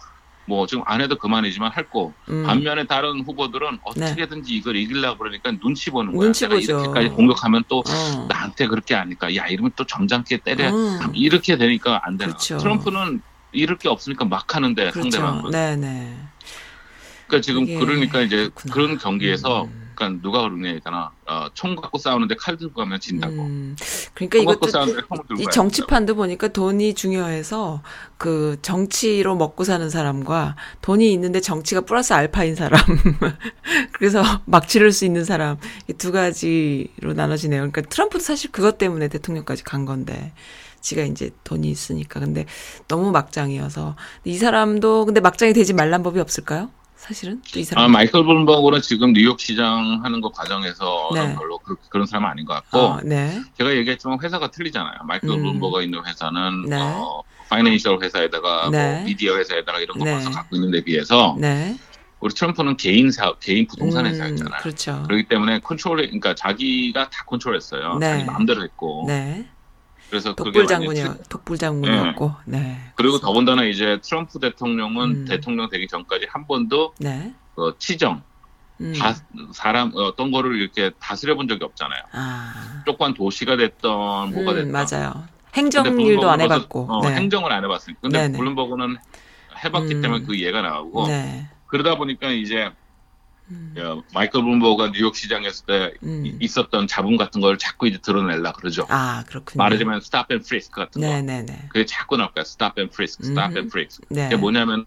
뭐 지금 안 해도 그만이지만 할 거. 음. 반면에 다른 후보들은 어떻게든지 이걸 이기려고 그러니까 눈치 보는 거야. 눈치 내가 보죠. 이렇게까지 공격하면 또 어. 나한테 그렇게 하니까 야 이러면 또 점잖게 때려 음. 이렇게 되니까 안 되나. 그렇죠. 트럼프는 잃을 게 없으니까 막 하는데 그렇죠. 상대방은. 네네. 그러니까 지금 그러니까 이제 그렇구나. 그런 경기에서 음. 그러니까 누가 그러냐 있잖아. 어, 총 갖고 싸우는데 칼 들고 가면 진다고. 음. 그러니까 이것도 이 정치판도 보니까 돈이 중요해서 그 정치로 먹고 사는 사람과 돈이 있는데 정치가 플러스 알파인 사람 그래서 막 치를 수 있는 사람 이 두 가지로 나눠지네요. 그러니까 트럼프도 사실 그것 때문에 대통령까지 간 건데 지가 이제 돈이 있으니까 근데 너무 막장이어서 이 사람도 근데 막장이 되지 말란 법이 없을까요? 사실은 또이 사람 아, 마이클 블룸버그는 지금 뉴욕 시장 하는 거 과정에서 네. 별로 그, 그런 사람은 아닌 것 같고 어, 네. 제가 얘기했지만 회사가 틀리잖아요. 마이클 음. 블룸버그가 있는 회사는 네. 어, financial 회사에다가 네. 뭐 미디어 회사에다가 이런 거 네. 벌써 갖고 있는 데 비해서 네. 우리 트럼프는 개인 사업, 개인 부동산 음, 회사였잖아요. 그렇죠. 그렇기 때문에 컨트롤, 그러니까 자기가 다 컨트롤했어요. 네. 자기 마음대로 했고. 네. 그래서 그게 독불 완전히 장군이요. 틀- 독불 장군이었고. 네. 그리고 더군다나 이제 트럼프 대통령은 음. 대통령 되기 전까지 한 번도 네. 어, 치정, 음. 다, 사람 어떤 거를 이렇게 다스려 본 적이 없잖아요. 아. 조그만 도시가 됐던 뭐가 음, 됐던. 맞아요. 행정일도 안 해봤고. 어, 네. 행정을 안 해봤으니까. 근데 네네. 블룸버그는 해봤기 음. 때문에 그 이해가 나오고 네. 그러다 보니까 이제 음. 어, 마이클 블룸버그가 뉴욕 시장에 있을 때 음. 이- 있었던 자본 같은 걸 자꾸 이제 드러내려 그러죠. 아, 그렇군요. 말하자면 stop and frisk 같은 거. 네네네. 그게 자꾸 나올 거야. frisk, stop 음흠. and frisk. 네. 그게 뭐냐면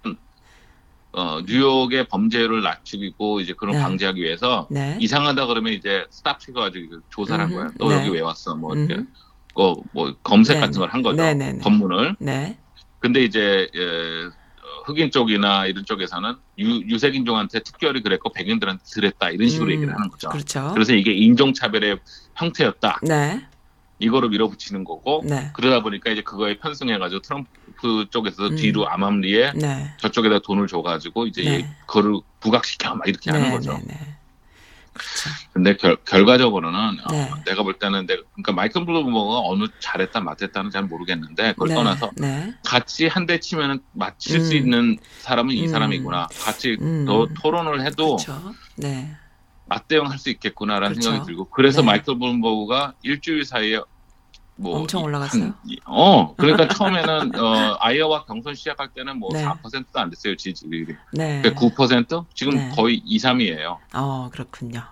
어, 뉴욕의 범죄를 낮추고 이제 그런 네. 방지하기 위해서 네. 이상하다 그러면 이제 스탑 시켜가지고 조사를 한 음흠. 거야. 너 네. 여기 왜 왔어? 뭐 이렇게 음흠. 그, 뭐 검색 네네. 같은 걸 한 거죠. 검문을. 네. 근데 이제 예, 어, 흑인 쪽이나 이런 쪽에서는 유, 유색인종한테 특별히 그랬고 백인들한테 그랬다 이런 식으로 음, 얘기를 하는 거죠. 그렇죠. 그래서 이게 인종차별의 형태였다. 네. 이거로 밀어붙이는 거고 네. 그러다 보니까 이제 그거에 편승해가지고 트럼프 쪽에서 음. 뒤로 암암리에 네. 저쪽에다 돈을 줘가지고 이제 네. 이- 그거를 부각시켜 막 이렇게 하는 네. 거죠. 그렇죠. 근데 결, 결과적으로는 어, 네. 내가 볼 때는 내가 그러니까 마이클 블루머가 어느 잘했다 못했다는 잘 모르겠는데 그걸 네. 떠나서 네. 같이 한 대 치면은 맞힐 수 음. 있는 사람은 이 음. 사람이구나. 같이 음. 더 토론을 해도 그렇죠. 네. 맞대응할 수 있겠구나라는 그렇죠. 생각이 들고 그래서 네. 마이클 블룸버그가 일주일 사이에 뭐 엄청 이- 올라갔어요? 한 이- 어 그러니까 처음에는 어 아이오와 경선 시작할 때는 뭐 네. 4%도 안 됐어요 지지율이 네. 9% 지금 네. 거의 2, 3위예요. 어, 그렇군요.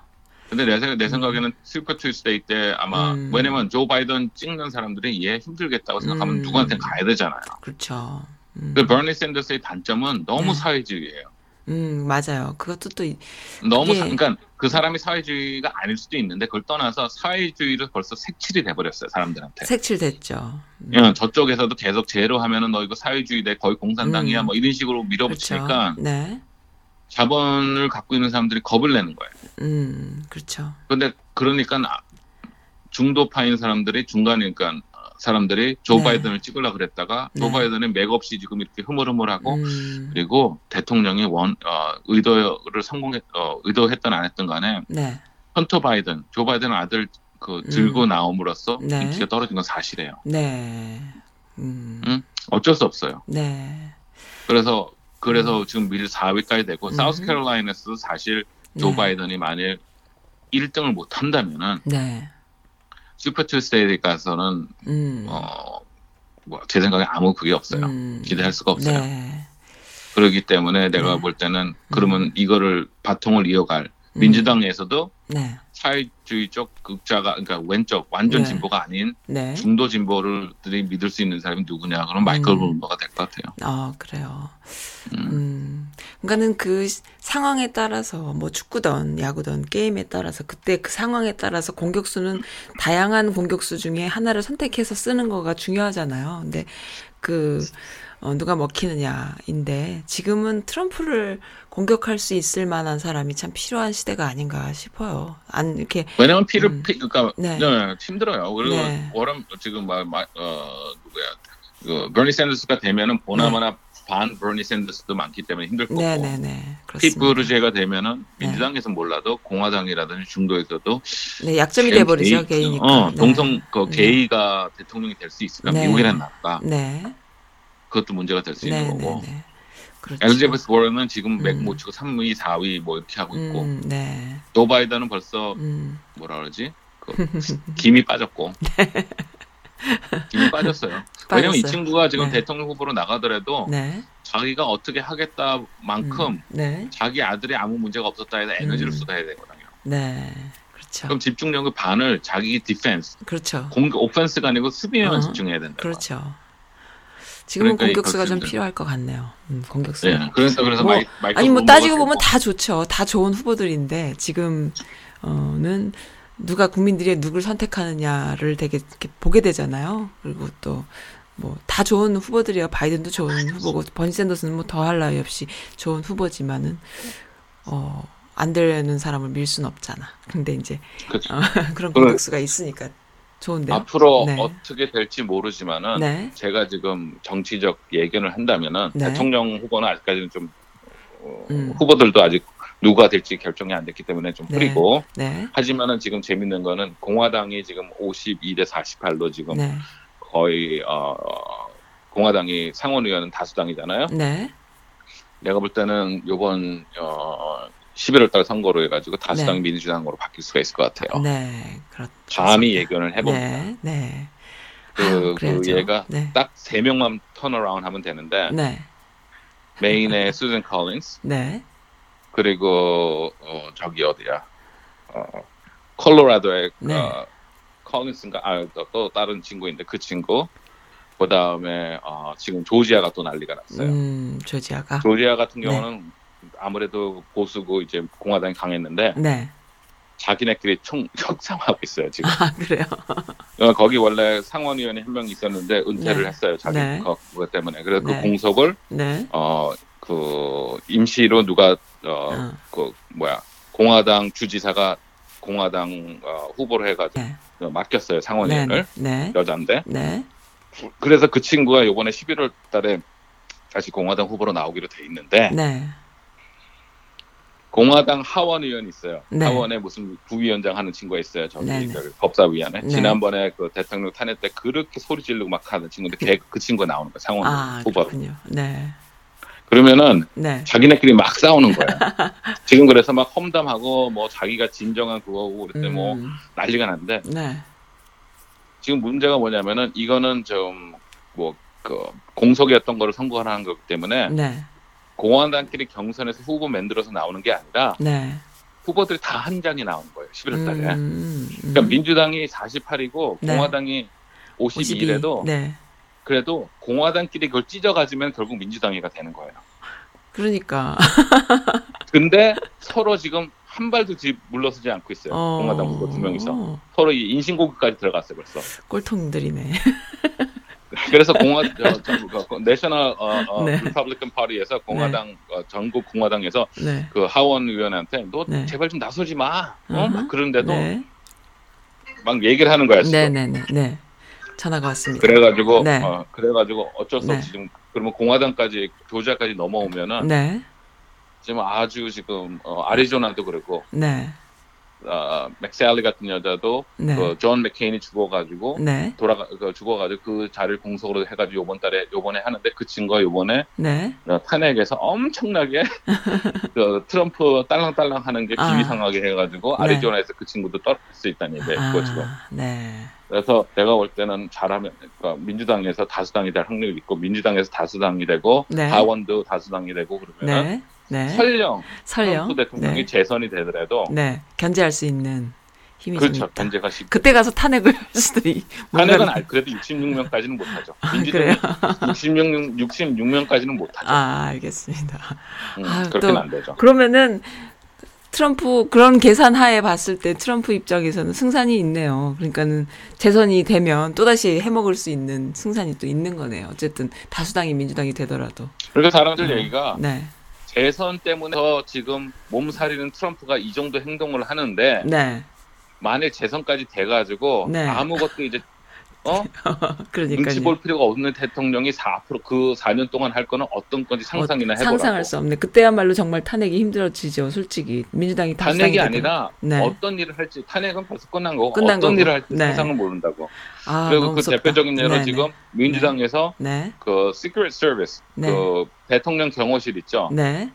근데 내, 생각, 내 음. 생각에는 Super Tuesday 때 아마 음. 왜냐면 조 바이든 찍는 사람들이 얘 힘들겠다고 생각하면 음. 누구한테 가야 되잖아요. 그렇죠. 음. 그 버니 샌더스의 단점은 너무 네. 사회주의예요. 음, 맞아요. 그것도 또, 이- 너무 사, 그러니까 그 사람이 사회주의가 아닐 수도 있는데 그걸 떠나서 사회주의를 벌써 색칠이 돼 버렸어요 사람들한테. 색칠됐죠. 음. 예, 저쪽에서도 계속 제로 하면은 너 이거 사회주의 돼 거의 공산당이야 음. 뭐 이런 식으로 밀어붙이니까 그렇죠. 네. 자본을 갖고 있는 사람들이 겁을 내는 거예요. 음, 그렇죠. 근데 그러니까 아- 중도파인 사람들이 중간이니까 사람들이 조 네. 바이든을 찍으려 그랬다가 조 네. 바이든은 맥없이 지금 이렇게 흐물흐물하고 음, 그리고 대통령이 원 어, 의도를 성공했 어, 의도했던 안 했던 간에 네. 헌터 바이든 조 바이든 아들 그 들고 음. 나옴으로써 네. 인기가 떨어진 건 사실이에요. 네. 음, 음. 어쩔 수 없어요. 네. 그래서 그래서 지금 미리 4위까지 되고 음. 사우스캐롤라이나에서도 사실 조 네. 바이든이 만일 1등을 못 한다면은 네. Super Tuesday 가서는 음. 어, 뭐, 제 생각에 아무 그게 없어요. 음. 기대할 수가 없어요. 네. 그렇기 때문에 내가 네. 볼 때는 그러면 이거를 바통을 이어갈 음. 민주당에서도 네. 사회주의 쪽 극자가 그러니까 왼쪽 완전 네. 진보가 아닌 네. 중도 진보를들이 믿을 수 있는 사람이 누구냐 그럼 마이클 음. 블룸버가 될 것 같아요. 아, 그래요. 음. 음. 그러니까는 그 시- 상황에 따라서 뭐 축구든 야구든 게임에 따라서 그때 그 상황에 따라서 공격수는 다양한 공격수 중에 하나를 선택해서 쓰는 거가 중요하잖아요. 근데 그 어, 누가 먹히느냐인데 지금은 트럼프를 공격할 수 있을 만한 사람이 참 필요한 시대가 아닌가 싶어요. 안 이렇게 왜냐면 피를 음. 피, 그러니까 네. 네, 힘들어요. 그리고 네. 워런 지금 막, 막, 어 누구야 그 버니 샌더스가 되면은 보나마나 반 버니 샌더스도 많기 때문에 힘들 거고 네. 네네네 피 그렇습니다. 부르제가 되면은 네. 민주당에서 몰라도 공화당이라든지 중도에서도 네 약점이 돼버리죠 게이니까. 어, 네. 동성 그 네. 게이가 대통령이 될 수 있을까? 네. 미국이란 나라가 네. 그것도 문제가 될 수 있는 거고. 네네네. 그렇죠. 엘리자베스 워런은 지금 음. 맥못 치고 3위, 4위 뭐 이렇게 하고 있고 음, 네. 조 바이든은 벌써 음. 뭐라 그러지? 그 김이 빠졌고 김이 빠졌어요. 왜냐면 이 빠졌어요. 친구가 지금 네. 대통령 후보로 나가더라도 네. 자기가 어떻게 하겠다만큼 음, 네. 자기 아들이 아무 문제가 없었다 해서 에너지를 음. 쏟아야 되거든요. 네. 그렇죠. 그럼 집중력의 반을 자기 디펜스, 그렇죠. 공격 오펜스가 아니고 수비에만 어, 집중해야 된다. 그렇죠. 지금은 그러니까 이 공격수가 좀 필요할 것 같네요. 음, 공격수. 네, 그래서 그래서 뭐, 마이, 마이클 아니 뭐 따지고. 보면 다 좋죠. 다 좋은 후보들인데 지금 어는 누가 국민들이 누굴 선택하느냐를 되게 이렇게 보게 되잖아요. 그리고 또 뭐 다 좋은 후보들이야. 바이든도 좋은 후보고 버니 샌더스는 뭐 더할 나위 없이 좋은 후보지만은 어 안 되는 사람을 밀 수는 없잖아. 근데 이제. 어, 그런. 공격수가 있으니까 좋은데요. 앞으로 네. 어떻게 될지 모르지만은 네. 제가 지금 정치적 예견을 한다면은 네. 대통령 후보는 아직까지는 좀 어, 음. 후보들도 아직 누가 될지 결정이 안 됐기 때문에 좀 네. 흐리고 네. 하지만은 지금 재밌는 거는 공화당이 지금 52대 48로 지금 네. 거의 어, 어, 공화당이 상원 의원은 다수당이잖아요. 네. 내가 볼 때는 요번 어, 11월 달 선거로 해가지고 다수당 네. 민주당으로 바뀔 수가 있을 것 같아요. 네. 그렇죠. 감히 예견을 해봅니다. 네. 네. 그, 아유, 그. 얘가 네. 딱세 명만 턴어라운 하면 되는데 네. 메인의 수잔 컬린스 네. 그리고 어, 저기 어디야 어, 콜로라도의 네. 어, 컬린스인가 아 또 또 다른 친구인데 그 친구 그 다음에 어, 지금 조지아가 또 난리가 났어요. 음, 조지아가. 조지아 같은 경우는 아무래도 보수고 이제 공화당이 강했는데 네. 자기네끼리 총 협상하고 있어요 지금. 아, 그래요. 어, 거기 원래 상원의원이 한 명 있었는데 은퇴를 네. 했어요 자기 네. 거- 그것 때문에. 그래서 네. 그 공석을 네. 어그 임시로 누가 어 어. 그 뭐야 공화당 주지사가 공화당 어, 후보로 해가지고 네. 어, 맡겼어요 네. 상원의원을 네. 여자인데 네. 그래서 그 친구가 요번에 11월 달에 다시 공화당 후보로 나오기로 돼 있는데 네. 공화당 하원 의원이 있어요. 네. 하원에 무슨 부위원장 하는 친구가 있어요. 저기 네, 네. 그 법사위원회. 네. 지난번에 그 대통령 탄핵 때 그렇게 소리 지르고 막 하는 친구인데 걔, 그 친구가 나오는 거야. 상원 아, 후보로. 네. 그러면은 네. 자기네끼리 막 싸우는 거야. 지금 그래서 막 험담하고 뭐 자기가 진정한 그거고 그랬더니 뭐 음, 난리가 났는데 네. 지금 문제가 뭐냐면은 이거는 좀 뭐 그 공석이었던 거를 선거하는 거기 때문에 네. 공화당끼리 경선에서 후보 만들어서 나오는 게 아니라 네. 후보들이 다 한 장이 나오는 거예요. 11월 달에. 음, 그러니까 음. 민주당이 48이고 네. 공화당이 52. 52래도 네. 그래도 공화당끼리 그걸 찢어가지면 결국 민주당이가 되는 거예요. 그러니까. 근데 서로 지금 한 발도 뒤 물러서지 않고 있어요. 어. 공화당 후보 두 명이서 어, 서로 이 인신공격까지 들어갔어요 벌써. 꼴통들이네. 그래서 공화 저, 저, 그, National 어, 어, 네. Republican Party에서 공화당 어, 전국 공화당에서 네. 그 하원 의원한테 너 네. 제발 좀 나서지 마. 어? 어허. 막 그런데도 네. 막 얘기를 하는 거야. 네, 네, 네, 네. 전화가 왔습니다. 그래가지고 네. 어, 그래가지고 어쩔 수 네. 없이 지금 그러면 공화당까지 조지아까지 넘어오면은 네. 지금 아주 지금 어, 아리조나도 그렇고 네. 어, 맥살리 같은 여자도 네. 그존 맥케인이 죽어가지고 네. 돌아가 그 죽어가지고 그 자리를 공석으로 해가지고 요번 달에 요번에 하는데 그 친구가 요번에 네. 어, 탄핵에서 엄청나게 그 트럼프 딸랑딸랑 하는 게 아. 비위상하게 해가지고 네. 아리조나에서 그 친구도 떨어질 수 있다는 얘기예요. 그거 지금. 아, 네. 그래서 내가 볼 때는 잘하면 그러니까 민주당에서 다수당이 될 확률이 있고 민주당에서 다수당이 되고 네. 하원도 다수당이 되고 그러면 네. 네. 설령 설령. 트럼프 대통령이 네. 재선이 되더라도 네. 견제할 수 있는 힘이 좀 그렇죠. 있다. 견제가 쉽. 그때 가서 탄핵을 할 수도 있. 탄핵은 알- 그래도 66명까지는 못하죠. 아, 민주당이 그래요? 66, 66명까지는 못하죠. 아, 알겠습니다. 음, 아유, 그렇게는 또 안 되죠. 그러면은 트럼프 그런 계산 하에 봤을 때 트럼프 입장에서는 승산이 있네요. 그러니까는 재선이 되면 또다시 해먹을 수 있는 승산이 또 있는 거네요. 어쨌든 다수당이 민주당이 되더라도. 그러니까 사람들 얘기가 네. 재선 때문에 더 지금 몸살이는 트럼프가 이 정도 행동을 하는데 네. 만일 재선까지 돼가지고 네. 아무것도 이제 어 눈치 그러니까요. 볼 필요가 없는 대통령이 4 앞으로 그 4년 동안 할 거는 어떤 건지 상상이나 어, 해보라고. 상상할 수 없네. 그때야말로 정말 탄핵이 힘들어지죠. 솔직히 민주당이 탄핵이. 아니라 네. 어떤 일을 할지 탄핵은 벌써 끝난 거고 끝난 어떤 거고. 일을 할지 네. 상상은 모른다고. 아, 그리고 그 무섭다. 대표적인 예로 네네. 지금 민주당에서 네. 그 시크릿 서비스 네. 그 대통령 경호실 있죠. 네.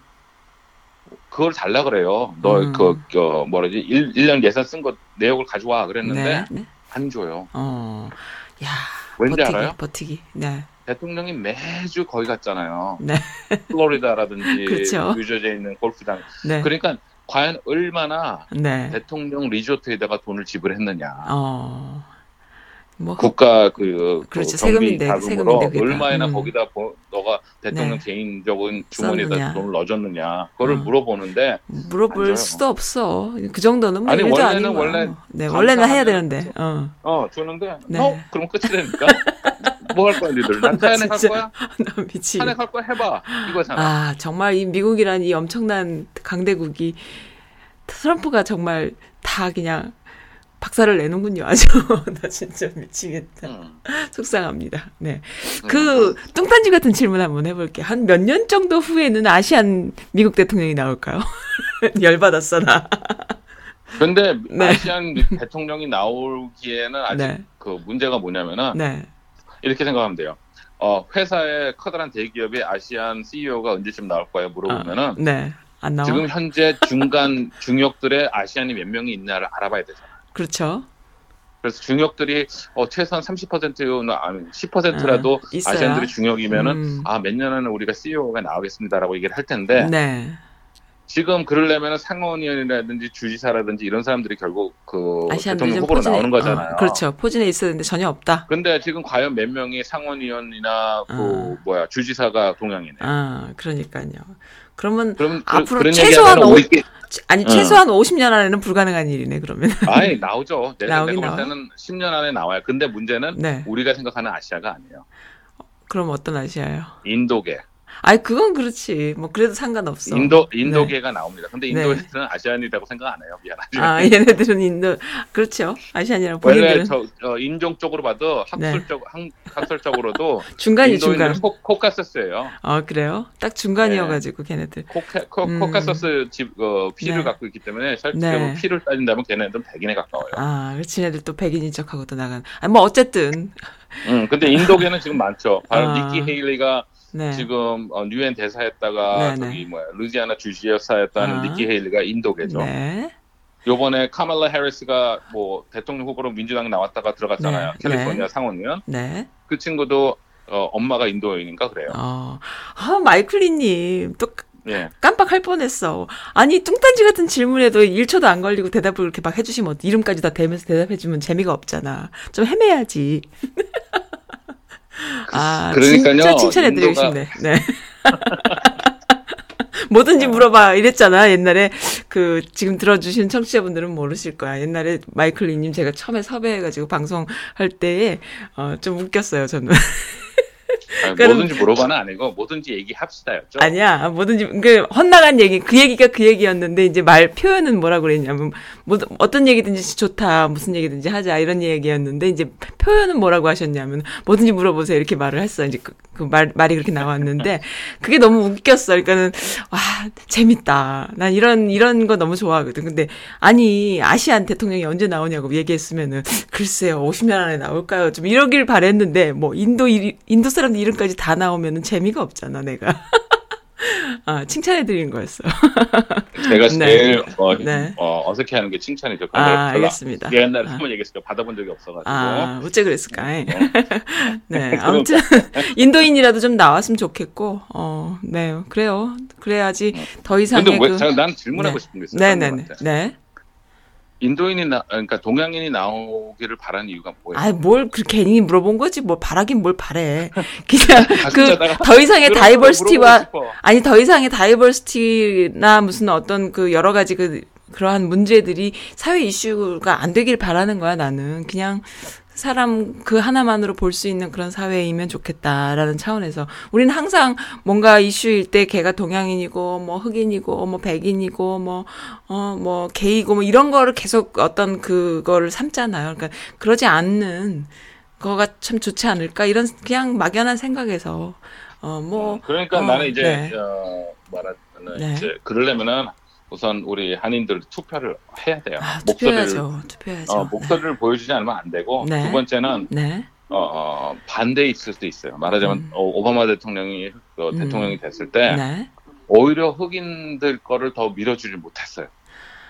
그걸 달라 그래요. 너 음. 그, 그 뭐라지 1, 년 예산 쓴 거 내역을 가져와 그랬는데 네. 네. 안 줘요. 어. 야. 왠지 버티기, 알아요? 버티기. 네. 대통령이 매주 거기 갔잖아요. 네. 플로리다라든지 그렇죠. 뉴저지에 있는 골프장. 네. 그러니까 과연 얼마나 네. 대통령 리조트에다가 돈을 지불했느냐. 어. 뭐 국가 그, 그 그렇죠. 경비 세금인데, 자금으로 세금인데. 얼마나 음. 거기다 보- 너가 대통령 네. 개인적인 주머니에다. 돈을 넣어줬느냐 그거를 어. 물어보는데 물어볼. 수도 없어. 그 정도는 뭐 아니, 원래는 아니고. 원래 네, 원래는 해야. 되는데. 어. 어 주는데 네. 너 그럼 끝이 되니까 뭐 할 거야 니들 난 탄핵 할 진짜. 거야 나 미치겠. 탄핵 할 거야 해봐 이거잖아 아, 정말 이 미국이란 이 엄청난 강대국이 트럼프가 정말 다 그냥 박살을 내는군요. 아주 나 진짜 미치겠다. 음. 속상합니다. 네. 그 뚱딴지 같은 질문 한번 해볼게. 요 한 몇 년 정도 후에는 아시안 미국 대통령이 나올까요? 열받았어 나. 근데 네. 아시안 대통령이 나오기에는 아직 네. 그 문제가 뭐냐면은 네. 이렇게 생각하면 돼요 어 회사의 커다란 대기업의 아시안 CEO가 언제쯤 나올 거야 물어보면은 네. 안 나와. 지금 현재 중간 중역들의 아시안이 몇 명이 있나를 알아봐야 되잖아. 그렇죠. 그래서 중역들이 어, 최소한 30%나 아니 10%라도 어, 있어야. 아시안들이 중역이면은 음. 아몇년 안에 우리가 CEO가 나오겠습니다라고 얘기를 할 텐데 네. 지금 그러려면은 상원의원이라든지 주지사라든지 이런 사람들이 결국 그 대통령 좀 후보로 포진해. 나오는 거잖아요. 어, 그렇죠. 포진해 있어야 되는데 전혀 없다. 근데 지금 과연 몇 명이 상원의원이나 그 어. 뭐야 주지사가 동양이네. 아, 그러니까요. 그러면 그럼 그, 앞으로 그런 최소한 얘기하면 오- 우리 아니 어. 최소한 50년 안에는 불가능한 일이네 그러면. 아니 나오죠. 내가 볼 때는 10년 안에 나와요. 근데 문제는 네. 우리가 생각하는 아시아가 아니에요. 그럼 어떤 아시아요? 인도계. 아이 그건 그렇지. 뭐 그래도 상관없어. 인도 인도계가 나옵니다. 근데 네. 인도에서는 아시안이라고 생각 안 해요. 미안하지만. 아 얘네들은 인도 그렇죠. 아시안이랑 원래 본인들은 저, 저 인종적으로 봐도 네. 학술적 학, 학설적으로도 중간이 중간. 코, 코카서스예요. 아 그래요? 딱 중간이어가지고 걔네들. 코카, 코, 음. 집 어, 피를 네. 갖고 있기 때문에 네. 피를 따진다면 걔네들은 백인에 가까워요. 아, 그렇지. 얘네들 또 백인인 척하고 또 나간. 아니 뭐 어쨌든 음, 근데 인도계는 지금 많죠. 바로 아. 니키 헤일리가 네. 지금 어, 유엔 대사했다가 네, 저기 네. 뭐야 루지아나 주지사였다는 아. 니키 헤일리가 인도계죠. 네. 요번에 카말라 해리스가 뭐 대통령 후보로 민주당 나왔다가 들어갔잖아요. 네, 캘리포니아 네. 상원의원. 네. 그 친구도 어, 엄마가 인도인인가 그래요. 어. 아, 마이클리님 또 예. 깜빡할 뻔했어. 아니 뚱딴지 같은 질문에도 1초도 안 걸리고 대답을 그렇게 막 해주시면 이름까지 다 대면서 대답해주면 재미가 없잖아. 좀 헤매야지. 아 그러니까요, 진짜 칭찬해드리고 인도가- 싶네. 네. 뭐든지 물어봐. 이랬잖아. 옛날에 그 지금 들어주신 청취자분들은 모르실 거야. 옛날에 마이클 리님 제가 처음에 섭외해가지고 방송할 때에 어, 좀 웃겼어요 저는 아니, 그럼- 뭐든지 물어봐는 아니고 뭐든지 얘기합시다였죠. 아니야. 뭐든지 그 헛나간 얘기 그 얘기가 그 얘기였는데 이제 말 표현은 뭐라 그랬냐면 뭐 어떤 얘기든지 좋다. 무슨 얘기든지 하자. 이런 얘기였는데 이제 표현은 뭐라고 하셨냐면 뭐든지 물어보세요. 이렇게 말을 했어 이제 그, 그 말, 말이 그렇게 나왔는데 그게 너무 웃겼어 그러니까는 와 재밌다. 난 이런 이런 거 너무 좋아하거든. 근데 아니 아시안 대통령이 언제 나오냐고 얘기했으면은 글쎄요. 50년 안에 나올까요? 좀 이러길 바랬는데 뭐 인도 이- 인도 사람들 이 름까지 다 나오면은 재미가 없잖아 내가 아 칭찬해 드린 거였어 제가 네. 제일 어, 네. 어, 어색해하는 게 칭찬이죠. 아 알겠습니다 옛날에 아. 한번 얘기했을 때 받아본 적이 없어가지고 아 어째 그랬을까 네 아무튼 인도인이라도 좀 나왔으면 좋겠고 어 네 그래요 그래야지 더 이상의 근데 왜, 그 난 질문하고 네. 싶은 게 있어요. 네네네. 네. 인도인이 나, 그러니까 동양인이 나오기를 바라는 이유가 뭐예요? 아이 뭘 그렇게 괜히 물어본 거지 뭘 바라긴 뭘 바래 그냥 그 더 이상의 다이버시티와. 아니 더 이상의 다이버시티나 무슨 어떤 그 여러 가지 그 그러한 문제들이 사회 이슈가 안 되길 바라는 거야 나는 그냥 사람 그 하나만으로 볼 수 있는 그런 사회이면 좋겠다라는 차원에서 우리는 항상 뭔가 이슈일 때 걔가 동양인이고 뭐 흑인이고 뭐 백인이고 뭐 어 뭐 게이고 뭐 이런 거를 계속 어떤 그거를 삼잖아요. 그러니까 그러지 않는 거가 참 좋지 않을까 이런 그냥 막연한 생각에서 어뭐 그러니까 어, 나는 이제 네. 어, 말하자면 네. 이제 그러려면은 우선 우리 한인들 투표를 해야 돼요. 아, 목소리를 투표해야죠. 투표해야죠. 어, 목소리를 보여주지 않으면 안 되고 네. 두 번째는 네. 어, 어, 반대 있을 수도 있어요. 말하자면 음. 어, 오바마 대통령이 어, 음. 대통령이 됐을 때 네. 오히려 흑인들 거를 더 밀어주지 못했어요.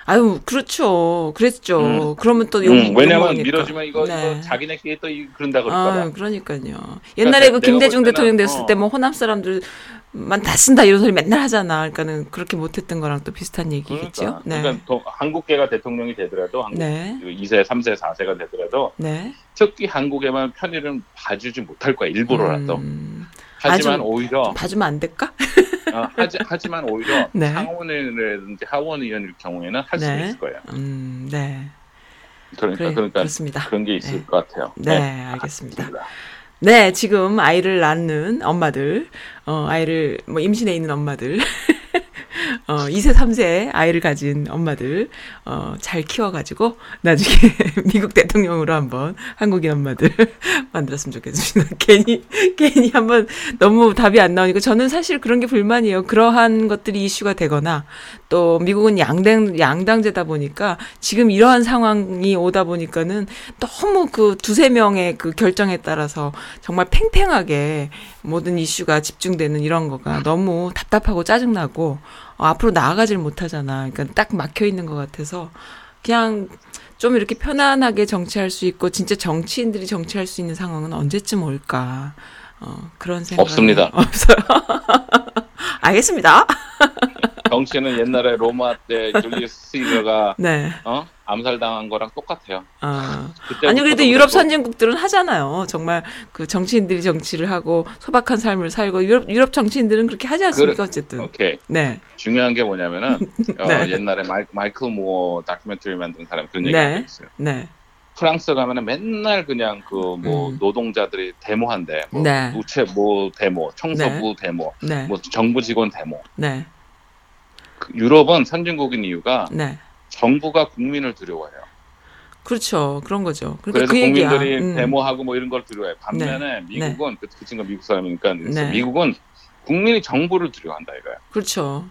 아유, 그렇죠. 그랬죠. 음. 그러면 또 욕, 음, 왜냐면. 밀어주면 이거, 네. 이거 자기네끼리 또 이- 그런다 그럴까봐. 아, 그러니까요. 옛날에 그 내가 김대중 대통령 됐을 어. 때뭐 호남 사람들 만다 쓴다 이런 소리 맨날 하잖아. 그러니까는 그렇게 못했던 거랑 또 비슷한 얘기겠죠. 그러니까, 네. 그러니까 도- 한국계가 대통령이 되더라도 한국 네. 2세, 3세, 4세가 되더라도 네. 특히 한국에만 편의를 봐주지 못할 거야 일부러라도. 음, 하지만 아주- 오히려 봐주면 안 될까? 어, 하지, 하지만 오히려 네. 상원이라든지 하원의원일 경우에는 할수 네. 있을 거예요. 음, 네. 그러니까 그래, 그러니까 그렇습니다. 그런 게 있을 네. 것 같아요. 네, 알겠습니다. 맞습니다. 네, 지금 아이를 낳는 엄마들, 어, 아이를, 뭐, 임신해 있는 엄마들, 어, 2세, 3세 아이를 가진 엄마들, 어, 잘 키워가지고, 나중에 미국 대통령으로 한번 한국인 엄마들 만들었으면 좋겠습니다. 괜히, 괜히 한번 너무 답이 안 나오니까 저는 사실 그런 게 불만이에요. 그러한 것들이 이슈가 되거나, 또 미국은 양당, 양당제다 보니까 지금 이러한 상황이 오다 보니까는 너무 그 두세 명의 그 결정에 따라서 정말 팽팽하게 모든 이슈가 집중되는 이런 거가 너무 답답하고 짜증나고 어, 앞으로 나아가질 못하잖아. 그러니까 딱 막혀 있는 것 같아서 그냥 좀 이렇게 편안하게 정치할 수 있고 진짜 정치인들이 정치할 수 있는 상황은 언제쯤 올까? 어, 그런 생각 없습니다. 없어요. 알겠습니다. 정치는 옛날에 로마 때 줄리우스 시저가 네. 어? 암살당한 거랑 똑같아요. 아. 아니 그래도 유럽. 선진국들은 하잖아요. 정말 그 정치인들이 정치를 하고 소박한 삶을 살고 유럽 유럽 정치인들은 그렇게 하지 않습니까 그래- 어쨌든. 오케이. 네. 중요한 게 뭐냐면은 어, 네. 옛날에 마이, 마이클 무어 다큐멘터리 만든 사람 그런 얘기 네. 있어요. 네. 프랑스 가면은 맨날 그냥 그뭐 음. 노동자들이 데모한대. 뭐 네. 우체 뭐 데모, 청소부 데모, 네. 뭐 정부 직원 데모. 네. 그 유럽은 선진국인 이유가 네. 정부가 국민을 두려워해요. 그렇죠. 그런 거죠. 그러니까 그래서 그. 국민들이 음. 데모하고 뭐 이런 걸 두려워해요. 반면에 미국은 그, 그 친구가 미국 사람이니까 네. 미국은 국민이 정부를 두려워한다 이거야. 그렇죠.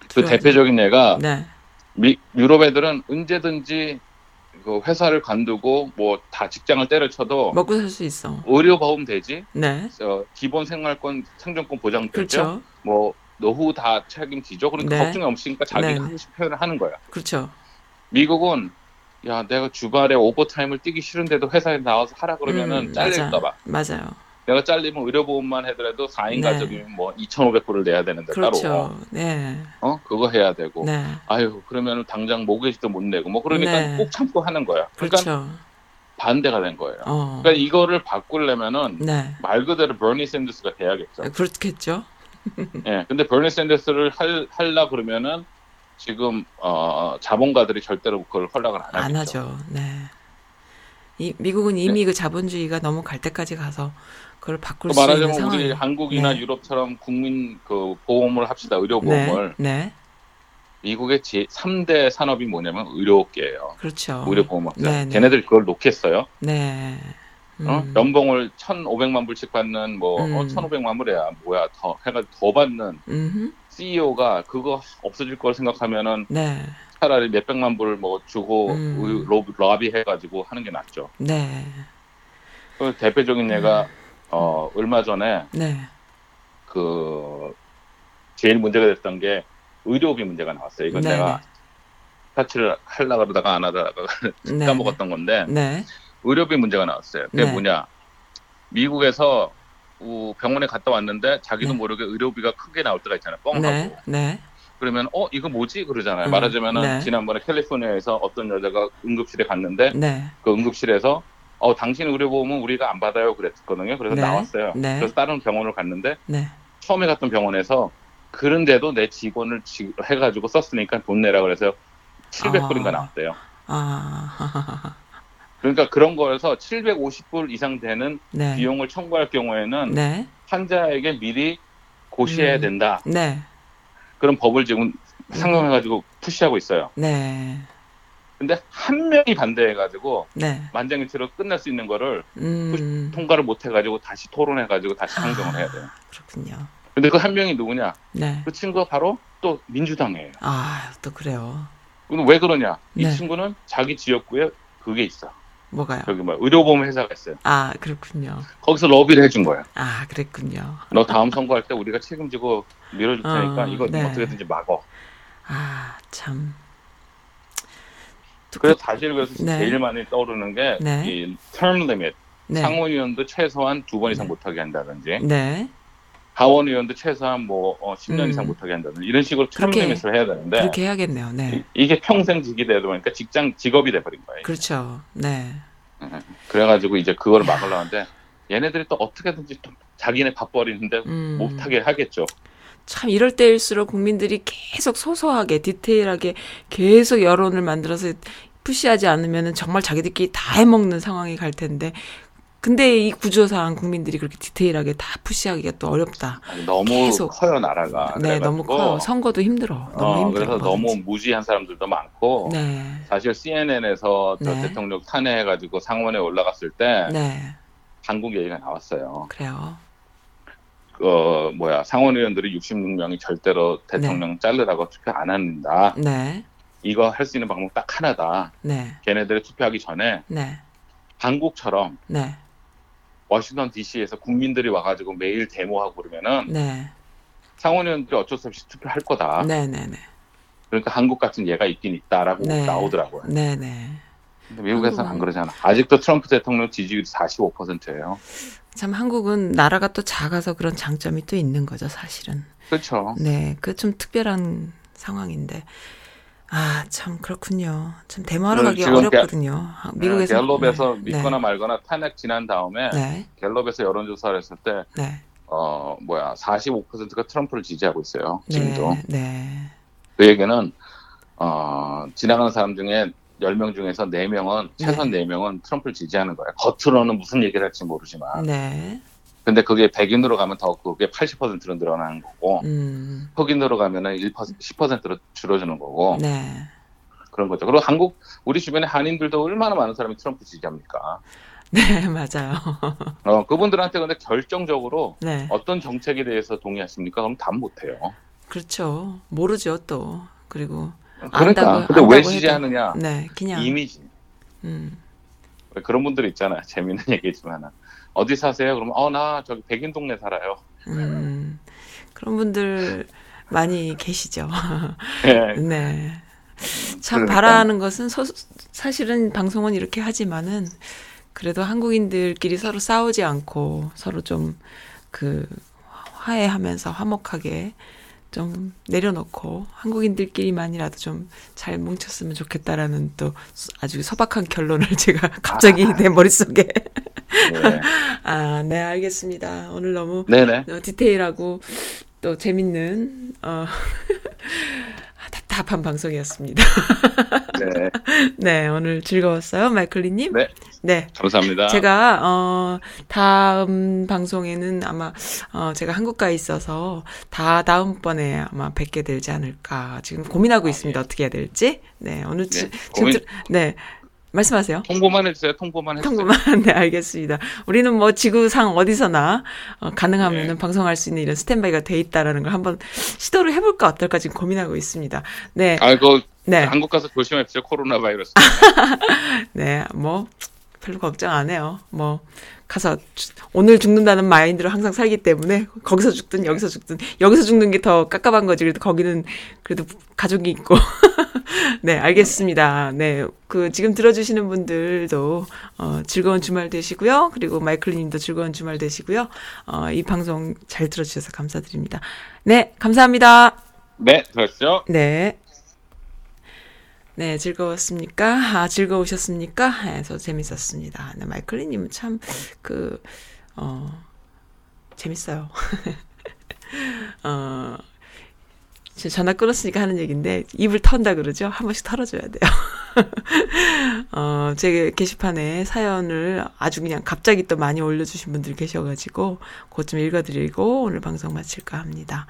그 두려워하죠. 대표적인 예가 네. 미, 유럽 애들은 언제든지 그 회사를 관두고 뭐 다 직장을 때려쳐도 먹고 살 수 있어. 의료 보험 되지, 네. 어, 기본 생활권, 생존권 보장되죠. 그렇죠. 뭐 노후 다 책임지죠. 그러니까 네. 걱정이 없으니까 자기 네. 하고 싶은 표현을 하는 거야. 그렇죠. 미국은 야 내가 주말에 오버타임을 뛰기 싫은데도 회사에 나와서 하라 그러면은 음, 잘릴까 봐. 맞아요. 내가 잘리면 의료보험만 해더라도 4인 네. 가족이면 뭐 2,500불을 내야 되는데 따로. 그렇죠. 네. 어 그거 해야 되고. 네. 아유 그러면 당장 모기지도 못 내고 뭐 그러니까 네. 꼭 참고 하는 거야. 그러니까 그렇죠. 반대가 된 거예요. 어. 그러니까 이거를 바꾸려면은 네. 말 그대로 버니 샌더스가 돼야겠죠. 그렇겠죠. 예. 근데 버니 샌더스를 할 할라 그러면은 지금 어 자본가들이 절대로 그걸 허락을 안. 안 하죠. 네. 이, 미국은 이미 그 자본주의가 너무 갈 때까지 가서 그걸 바꿀 그수 있는 말하자면 상황. 우리 한국이나 네. 유럽처럼 국민 그 보험을 합시다 의료 네, 보험을 네, 미국의 제 3대 산업이 뭐냐면 의료업계예요. 그렇죠. 의료 보험업자. 네, 네. 걔네들 그걸 놓겠어요. 네. 어? 음, 연봉을 1,500만 불씩 받는 뭐 음. 어, 1,500만 불이야. 뭐야 더 해가지고 더 받는 음흠. CEO가 그거 없어질 걸 생각하면은 네, 차라리 몇백만 불 뭐 주고 음. 의- 로, 러비 해가지고 하는 게 낫죠. 네, 그 대표적인 음. 예가 어 얼마 전에 네, 그 제일 문제가 됐던 게 의료비 문제가 나왔어요. 이건 네, 내가 타치를 하려고 그러다가 안 하다가 네, 까먹었던 건데 네, 의료비 문제가 나왔어요. 그게 네. 뭐냐? 미국에서 우- 병원에 갔다 왔는데 자기도 네. 모르게 의료비가 크게 나올 때가 있잖아요. 뻥하고. 네, 네, 그러면 어 이거 뭐지 그러잖아요. 음, 말하자면은 네. 지난번에 캘리포니아에서 어떤 여자가 응급실에 갔는데 네, 그 응급실에서 어 당신 의료보험은 우리가 안 받아요 그랬거든요. 그래서 네. 나왔어요. 네. 그래서 다른 병원을 갔는데 네, 처음에 갔던 병원에서 그런데도 내 직원을 지- 해가지고 썼으니까 돈 내라 그래서 700불인가 아. 나왔대요. 아, 그러니까 그런 거에서 750불 이상 되는 네, 비용을 청구할 경우에는 네, 환자에게 미리 고시해야 음. 된다. 네, 그런 법을 지금 상정해가지고 푸시하고 있어요. 네, 근데 한 명이 반대해가지고 네, 만장일치로 끝날 수 있는 거를 음, 통과를 못 해가지고 다시 토론해가지고 다시 아. 상정을 해야 돼요. 그렇군요. 근데 그 한 명이 누구냐? 네, 그 친구가 바로 또 민주당이에요. 아, 또 그래요. 그럼 왜 그러냐? 이 네. 친구는 자기 지역구에 그게 있어. 뭐가요? 저기 뭐 의료보험 회사가 있어요. 아, 그렇군요. 거기서 러비를 해준 거예요. 아, 그랬군요. 너 다음 선거할 때 우리가 책임지고 밀어줄 테니까 어, 이거 네. 어떻게든지 막어. 아, 참. 또 그래서 사실 그래서 네. 제일 많이 떠오르는 게 네. 이 term limit 네, 상원의원도 최소한 두 번 이상 네. 못하게 한다든지 네, 하원 의원도 최소한 뭐 어, 10년 음. 이상 못하게 한다든지 이런 식으로 limit을 해야 되는데 그렇게 해야겠네요. 네, 이- 이게 평생 지기 되다 보니까 직장 직업이 돼버린 거예요. 그렇죠. 네, 그래가지고 이제 그거를 막으려는데 얘네들이 또 어떻게든지 또 자기네 밥 버리는데 음. 못하게 하겠죠. 참 이럴 때일수록 국민들이 계속 소소하게 디테일하게 계속 여론을 만들어서 푸시하지 않으면 정말 자기들끼리 다 해먹는 상황이 갈 텐데 근데 이 구조상 국민들이 그렇게 디테일하게 다 푸시하기가 또 어렵다. 아니, 너무 계속. 커요 나라가. 네, 너무 커요. 선거도 힘들어. 너무 어, 힘들어. 그래서 너무 무지한 사람들도 많고 네, 사실 CNN에서 네. 대통령 탄핵해가지고 상원에 올라갔을 때 네, 한국 얘기가 나왔어요. 그래요. 그 뭐야 상원 의원들이 66명이 절대로 대통령 자르라고 투표 안 한다. 네, 이거 할 수 있는 방법 딱 하나다. 네, 걔네들이 투표하기 전에 네, 한국처럼 네, 워싱턴 D.C.에서 국민들이 와가지고 매일 데모하고 그러면은 네, 상원 의원들이 어쩔 수 없이 투표할 거다. 네, 네, 네, 그러니까 한국 같은 예가 있긴 있다라고 네. 나오더라고요. 네, 네. 근데 미국에서는 한국은- 안 그러잖아. 아직도 트럼프 대통령 지지율이 45%예요. 참 한국은 나라가 또 작아서 그런 장점이 또 있는 거죠, 사실은. 그렇죠. 네, 그 좀 특별한 상황인데. 아, 참 그렇군요. 참그 가기 어렵거든요. 아, 미국에서 갤럽에서 네, 믿거나 말거나 탄핵 지난 다음에 네, 갤럽에서 여론조사를 했을 때 네, 어, 뭐야, 45%가 트럼프를 지지하고 있어요. 지금도. 네, 네, 그 얘기는, 어, 지나가는 사람 중에 10명 중에서 4명은, 최소한 4명은 트럼프를 지지하는 거예요. 겉으로는 무슨 얘기를 할지 모르지만. 네, 근데 그게 백인으로 가면 더 그게 80%로 늘어나는 거고, 음, 흑인으로 가면은 1%, 10%로 줄어드는 거고, 네, 그런 거죠. 그리고 한국, 우리 주변에 한인들도 얼마나 많은 사람이 트럼프 지지합니까? 네, 맞아요. 어, 그분들한테 근데 결정적으로 네, 어떤 정책에 대해서 동의하십니까? 그럼 답 못해요. 그렇죠. 모르죠, 또. 그리고, 그러니까. 안다고- 근데 왜 지지하느냐? 네, 그냥, 이미지. 음, 그런 분들 있잖아요. 재밌는 얘기지만 어디 사세요? 그러면 어 나 저기 백인 동네 살아요. 음, 그런 분들 많이 계시죠. 예. 네. 참 그러니까. 바라는 것은 서- 사실은 방송은 이렇게 하지만은 그래도 한국인들끼리 서로 싸우지 않고 서로 좀 그 화해하면서 화목하게 좀 내려놓고 한국인들끼리만이라도 좀 잘 뭉쳤으면 좋겠다라는 또 아주 소박한 결론을 제가 갑자기 내 머릿속에 네. 아, 네, 알겠습니다. 오늘 너무 네네. 어, 디테일하고 또 재밌는 어 답답한 방송이었습니다. 네. 네, 오늘 즐거웠어요, 마이클리 님. 네. 네. 감사합니다. 제가 어 다음 방송에는 아마 어 제가 한국가에 있어서 다 다음번에 아마 뵙게 되지 않을까 지금 고민하고 있습니다. 어떻게 해야 될지. 네 오늘 지, 네, 지금 고민- 들- 네 말씀하세요. 통보만 해주세요. 통보만 해주세요. 통보만 네 알겠습니다. 우리는 뭐 지구상 어디서나 어, 가능하면은 네. 방송할 수 있는 이런 스탠바이가 돼 있다라는 걸 한번 시도를 해볼까 어떨까 지금 고민하고 있습니다. 네, 아, 이거 네. 한국 가서 조심하십시오. 코로나 바이러스. 네, 뭐 별로 걱정 안 해요. 뭐 가서 주- 오늘 죽는다는 마인드로 항상 살기 때문에 거기서 죽든 여기서 죽든 여기서 죽는 게 더 깝깝한 거지. 그래도 거기는 그래도 가족이 있고. 네, 알겠습니다. 네, 그 지금 들어주시는 분들도 어, 즐거운 주말 되시고요. 그리고 마이클님도 즐거운 주말 되시고요. 어, 이 방송 잘 들어주셔서 감사드립니다. 네, 감사합니다. 네, 들었죠? 네. 네, 즐거웠습니까? 아, 즐거우셨습니까? 네, 저 재밌었습니다. 네, 마이클리님은 참, 그, 어, 재밌어요. 어, 저 전화 끊었으니까 하는 얘기인데, 입을 턴다 그러죠? 한 번씩 털어줘야 돼요. 어, 제 게시판에 사연을 아주 그냥 갑자기 또 많이 올려주신 분들 계셔가지고, 그것 좀 읽어드리고, 오늘 방송 마칠까 합니다.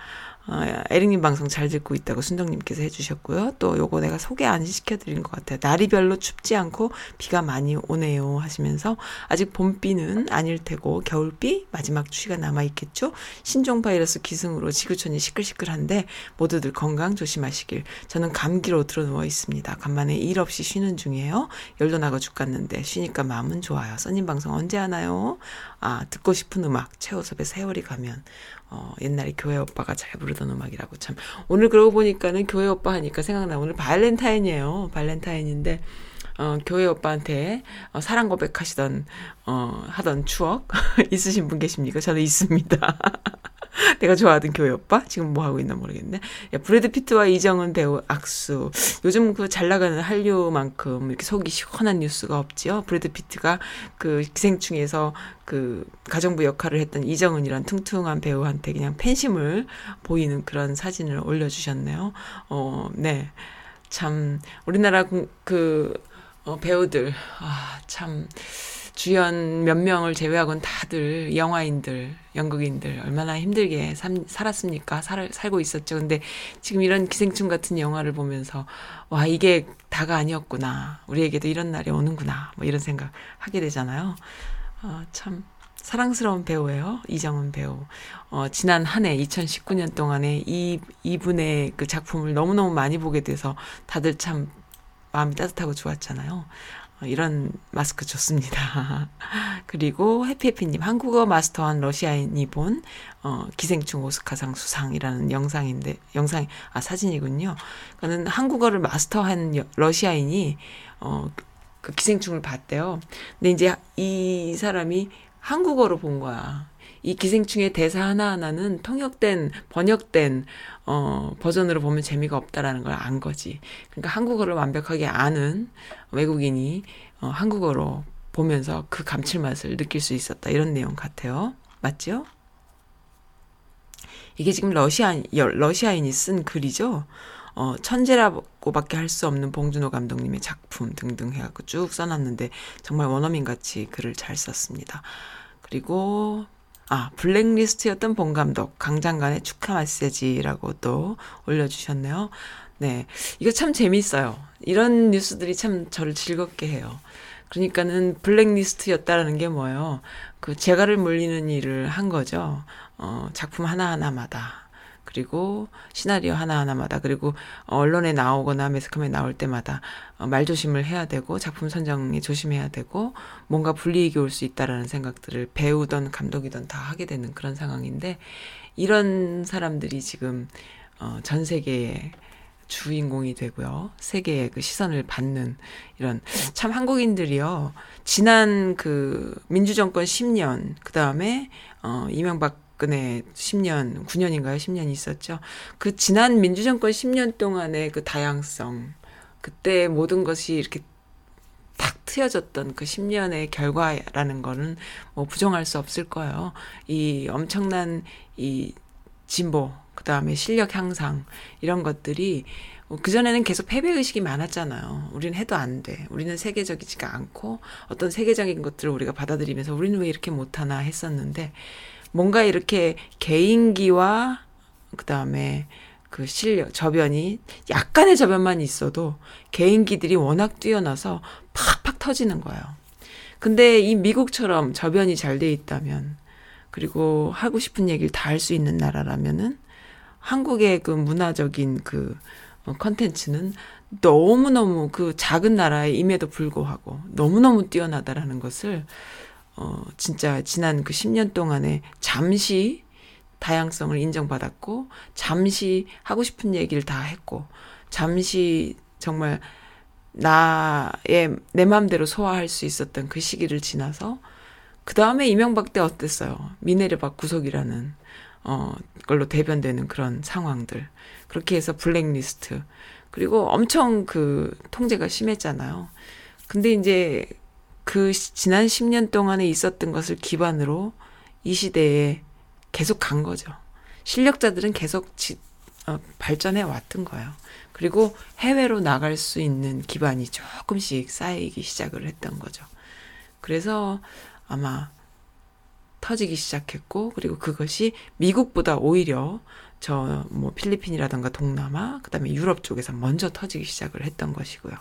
어, 에릭님 방송 잘 듣고 있다고 순정님께서 해주셨고요. 또 요거 내가 소개 안 시켜드린 것 같아요. 날이 별로 춥지 않고 비가 많이 오네요 하시면서 아직 봄비는 아닐 테고 겨울비 마지막 추위가 남아있겠죠. 신종 바이러스 기승으로 지구촌이 시끌시끌한데 모두들 건강 조심하시길. 저는 감기로 들어누워 있습니다. 간만에 일 없이 쉬는 중이에요. 열도 나고 죽겠는데 쉬니까 마음은 좋아요. 써님 방송 언제 하나요? 아 듣고 싶은 음악 최호섭의 세월이 가면 어, 옛날에 교회 오빠가 잘 부르던 음악이라고 참. 오늘 그러고 보니까는 교회 오빠 하니까 생각나. 오늘 발렌타인이에요. 발렌타인인데, 어, 교회 오빠한테 어, 사랑 고백하시던, 어, 하던 추억 있으신 분 계십니까? 저는 있습니다. 내가 좋아하던 교회 오빠? 지금 뭐 하고 있나 모르겠네. 야, 브래드 피트와 이정은 배우 악수. 요즘 그 잘 나가는 한류만큼 이렇게 속이 시원한 뉴스가 없지요. 브래드 피트가 그 기생충에서 그 가정부 역할을 했던 이정은이란 퉁퉁한 배우한테 그냥 팬심을 보이는 그런 사진을 올려주셨네요. 어, 네. 참, 우리나라 공- 그, 어, 배우들, 아, 참, 주연 몇 명을 제외하고는 다들 영화인들, 연극인들 얼마나 힘들게 삼- 살았습니까? 살, 살고 있었죠. 근데 지금 이런 기생충 같은 영화를 보면서 와 이게 다가 아니었구나. 우리에게도 이런 날이 오는구나. 뭐 이런 생각 하게 되잖아요. 아, 참 사랑스러운 배우예요. 이정은 배우. 어, 지난 한 해 2019년 동안에 이 이분의 그 작품을 너무너무 많이 보게 돼서 다들 참 마음이 따뜻하고 좋았잖아요. 어, 이런 마스크 좋습니다. 그리고 해피해피님 한국어 마스터한 러시아인이 본 어, 기생충 오스카상 수상이라는 영상인데 영상 아 사진이군요. 그는 한국어를 마스터한 여- 러시아인이 어, 그 기생충을 봤대요. 근데 이제 이 사람이 한국어로 본 거야. 이 기생충의 대사 하나하나는 통역된, 번역된, 어, 버전으로 보면 재미가 없다라는 걸 안 거지. 그러니까 한국어를 완벽하게 아는 외국인이, 어, 한국어로 보면서 그 감칠맛을 느낄 수 있었다. 이런 내용 같아요. 맞죠? 이게 지금 러시아, 여- 러시아인이 쓴 글이죠? 어, 천재라고밖에 할 수 없는 봉준호 감독님의 작품 등등 해갖고 쭉 써놨는데 정말 원어민 같이 글을 잘 썼습니다. 그리고 아 블랙리스트였던 봉 감독 강장관의 축하 메시지라고 또 올려주셨네요. 네, 이거 참 재밌어요. 이런 뉴스들이 참 저를 즐겁게 해요. 그러니까는 블랙리스트였다라는 게 뭐예요? 그 재갈을 물리는 일을 한 거죠. 어, 작품 하나하나마다. 그리고 시나리오 하나하나마다 그리고 언론에 나오거나 매스컴에 나올 때마다 어, 말조심을 해야 되고 작품 선정에 조심해야 되고 뭔가 불이익이 올 수 있다라는 생각들을 배우던 감독이던 다 하게 되는 그런 상황인데 이런 사람들이 지금 어, 전 세계에 주인공이 되고요. 세계의 그 시선을 받는 이런 참 한국인들이요. 지난 그 민주정권 10년 그다음에 어 이명박 근혜 10년 9년인가요? 10년 있었죠. 그 지난 민주정권 10년 동안의 그 다양성 그때 모든 것이 이렇게 탁 트여졌던 그 10년의 결과라는 거는 뭐 부정할 수 없을 거예요. 이 엄청난 이 진보, 그 다음에 실력 향상, 이런 것들이, 그 전에는 계속 패배 의식이 많았잖아요. 우리는 해도 안 돼. 우리는 세계적이지가 않고 어떤 세계적인 것들을 우리가 받아들이면서 우리는 왜 이렇게 못하나 했었는데 뭔가 이렇게 개인기와 그 다음에 그 실력 저변이 약간의 저변만 있어도 개인기들이 워낙 뛰어나서 팍팍 터지는 거예요. 근데 이 미국처럼 저변이 잘 돼 있다면 그리고 하고 싶은 얘기를 다 할 수 있는 나라라면은 한국의 그 문화적인 그 어, 컨텐츠는 너무너무 그 작은 나라임에도 불구하고 너무너무 뛰어나다라는 것을 어 진짜 지난 그 10년 동안에 잠시 다양성을 인정받았고 잠시 하고 싶은 얘기를 다 했고 잠시 정말 나의 내 마음대로 소화할 수 있었던 그 시기를 지나서 그 다음에 이명박 때 어땠어요? 미네르박 구속이라는 어 걸로 대변되는 그런 상황들 그렇게 해서 블랙리스트 그리고 엄청 그 통제가 심했잖아요. 근데 이제 그 시- 지난 10년 동안에 있었던 것을 기반으로 이 시대에 계속 간 거죠. 실력자들은 계속 지, 어, 발전해 왔던 거예요. 그리고 해외로 나갈 수 있는 기반이 조금씩 쌓이기 시작을 했던 거죠. 그래서 아마 터지기 시작했고, 그리고 그것이 미국보다 오히려 저 뭐 필리핀이라던가 동남아, 그 다음에 유럽 쪽에서 먼저 터지기 시작을 했던 것이고요.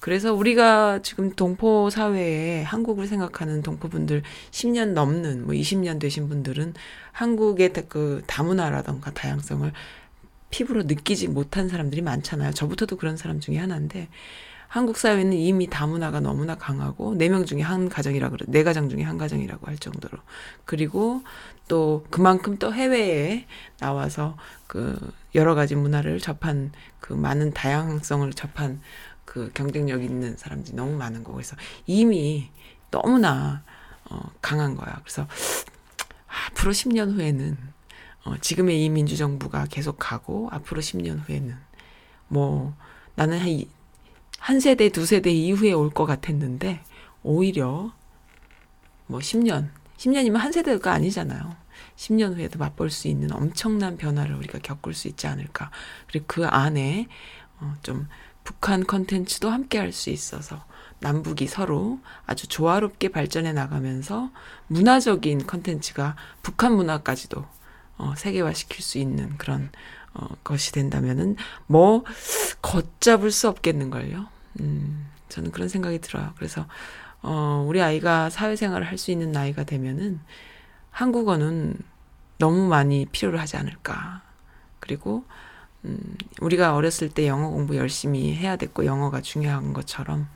그래서 우리가 지금 동포 사회에 한국을 생각하는 동포분들 10년 넘는 뭐 20년 되신 분들은 한국의 다- 그 다문화라던가 다양성을 피부로 느끼지 못한 사람들이 많잖아요. 저부터도 그런 사람 중에 하나인데 한국 사회는 이미 다문화가 너무나 강하고 네 명 중에 한 가정이라 그래 네 가정 중에 한 가정이라고 할 정도로 그리고 또 그만큼 또 해외에 나와서 그 여러 가지 문화를 접한 그 많은 다양성을 접한 그 경쟁력 있는 사람들이 너무 많은 거고 그래서 이미 너무나 어 강한 거야. 그래서 앞으로 10년 후에는 어 지금의 이 민주정부가 계속 가고 앞으로 10년 후에는 뭐 나는 한, 이- 한 세대 두 세대 이후에 올 것 같았는데 오히려 뭐 10년 10년이면 한 세대가 아니잖아요. 10년 후에도 맛볼 수 있는 엄청난 변화를 우리가 겪을 수 있지 않을까. 그리고 그 안에 어, 좀 북한 컨텐츠도 함께 할 수 있어서 남북이 서로 아주 조화롭게 발전해 나가면서 문화적인 컨텐츠가 북한 문화까지도 어, 세계화시킬 수 있는 그런 어, 것이 된다면은 뭐 걷잡을 수 없겠는걸요. 음, 저는 그런 생각이 들어요. 그래서 어, 우리 아이가 사회생활을 할 수 있는 나이가 되면은 한국어는 너무 많이 필요로 하지 않을까. 그리고 음, 우리가 어렸을 때 영어 공부 열심히 해야 됐고 영어가 중요한 것처럼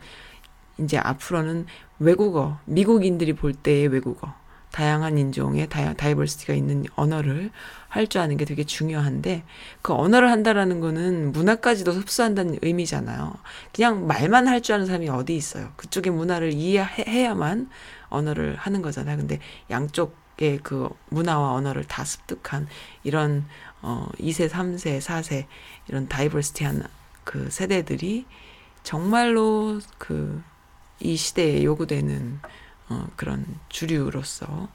이제 앞으로는 외국어, 미국인들이 볼 때의 외국어, 다양한 인종의 다야, 다이버시티가 있는 언어를 할 줄 아는 게 되게 중요한데 그 언어를 한다라는 거는 문화까지도 흡수한다는 의미잖아요. 그냥 말만 할 줄 아는 사람이 어디 있어요. 그쪽의 문화를 이해해야만 언어를 하는 거잖아요. 근데 양쪽의 그 문화와 언어를 다 습득한 이런 어 2세, 3세, 4세 이런 다이버시티한 그 세대들이 정말로 그 이 시대에 요구되는 어 그런 주류로서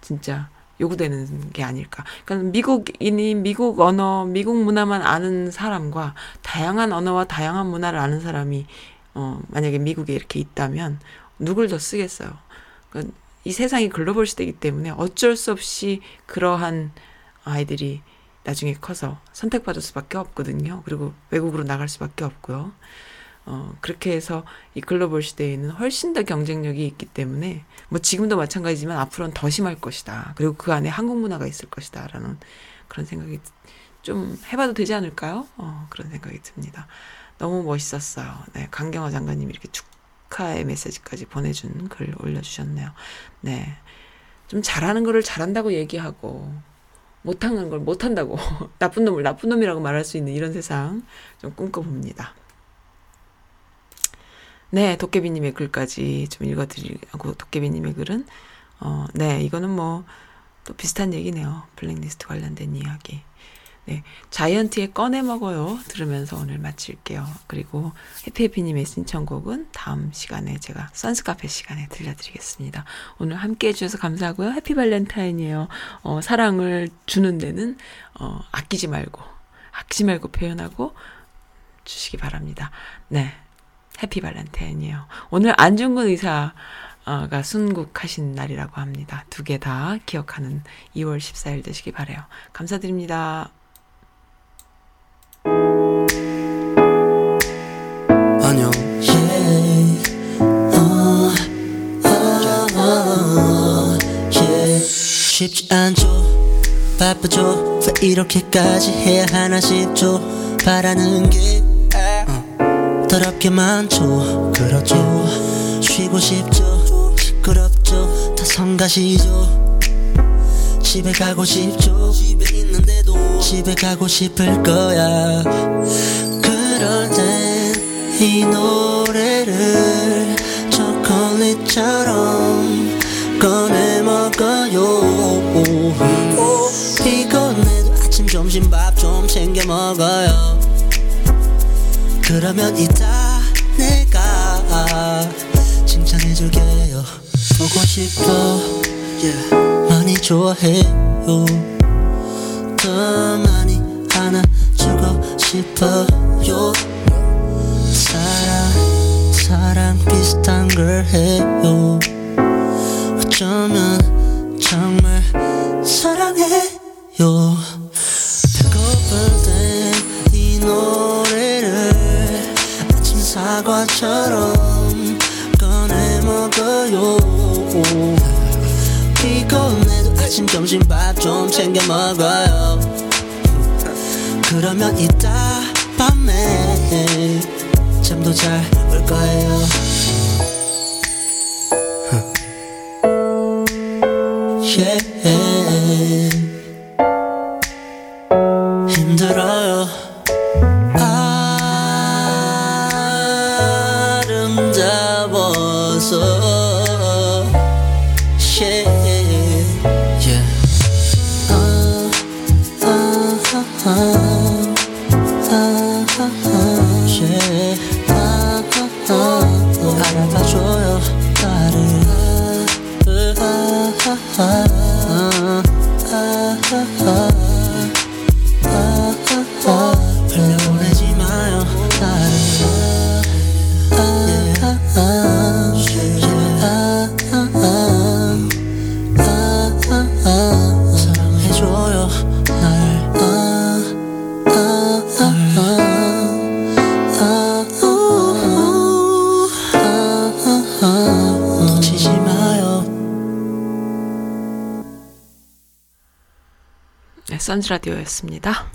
진짜 요구되는 게 아닐까. 그러니까 미국인이 미국 언어, 미국 문화만 아는 사람과 다양한 언어와 다양한 문화를 아는 사람이 어 만약에 미국에 이렇게 있다면 누굴 더 쓰겠어요. 그러니까 이 세상이 글로벌 시대이기 때문에 어쩔 수 없이 그러한 아이들이 나중에 커서 선택받을 수밖에 없거든요. 그리고 외국으로 나갈 수밖에 없고요. 어, 그렇게 해서 이 글로벌 시대에는 훨씬 더 경쟁력이 있기 때문에 뭐 지금도 마찬가지지만 앞으로는 더 심할 것이다. 그리고 그 안에 한국 문화가 있을 것이다. 라는 그런 생각이 좀 해봐도 되지 않을까요? 어, 그런 생각이 듭니다. 너무 멋있었어요. 네, 강경화 장관님이 이렇게 축하의 메시지까지 보내준 글 올려주셨네요. 네. 좀 잘하는 거를 잘한다고 얘기하고, 못하는 걸 못한다고, 나쁜 놈을 나쁜 놈이라고 말할 수 있는 이런 세상 좀 꿈꿔봅니다. 네, 도깨비님의 글까지 좀 읽어드리고, 도깨비님의 글은, 어, 네, 이거는 뭐, 또 비슷한 얘기네요. 블랙리스트 관련된 이야기. 네, 자이언티의 꺼내 먹어요. 들으면서 오늘 마칠게요. 그리고 해피해피님의 신청곡은 다음 시간에 제가 선스카페 시간에 들려드리겠습니다. 오늘 함께 해주셔서 감사하고요. Happy Valentine이에요. 어, 사랑을 주는 데는, 어, 아끼지 말고, 아끼지 말고 표현하고, 주시기 바랍니다. 네. Happy Valentine이에요. 오늘 안중근 의사 가 순국하신 날이라고 합니다. 두 개 다 기억하는 2월 14일 되시기 바래요. 감사드립니다. 쉽지 않죠. 바쁘죠. 왜 이렇게까지 해야 하나 싶죠. 바라는 게 어, 더럽게 많죠. 그렇죠. 쉬고 싶죠. 시끄럽죠. 다 성가시죠. 집에 가고 싶죠. 집에 있는데도 집에 가고 싶을 거야. 그럴 땐 이 노래를 초콜릿처럼 꺼내 먹어요. 피곤해도 아침 점심 밥 좀 챙겨 먹어요. 그러면 이따 내가 칭찬해줄게요. 보고 싶어. 많이 좋아해요. 더 많이 안아주고 싶어요. 사랑 사랑 비슷한 걸 해요 어쩌면 정말 사랑해요. 배고플 땐이 노래를 아침 사과처럼 꺼내 먹어요. 피곤해도 아침 점심 밥 좀 챙겨 먹어요. 그러면 이따 밤에 잠도 잘 올 거예요 time. 선즈 라디오였습니다.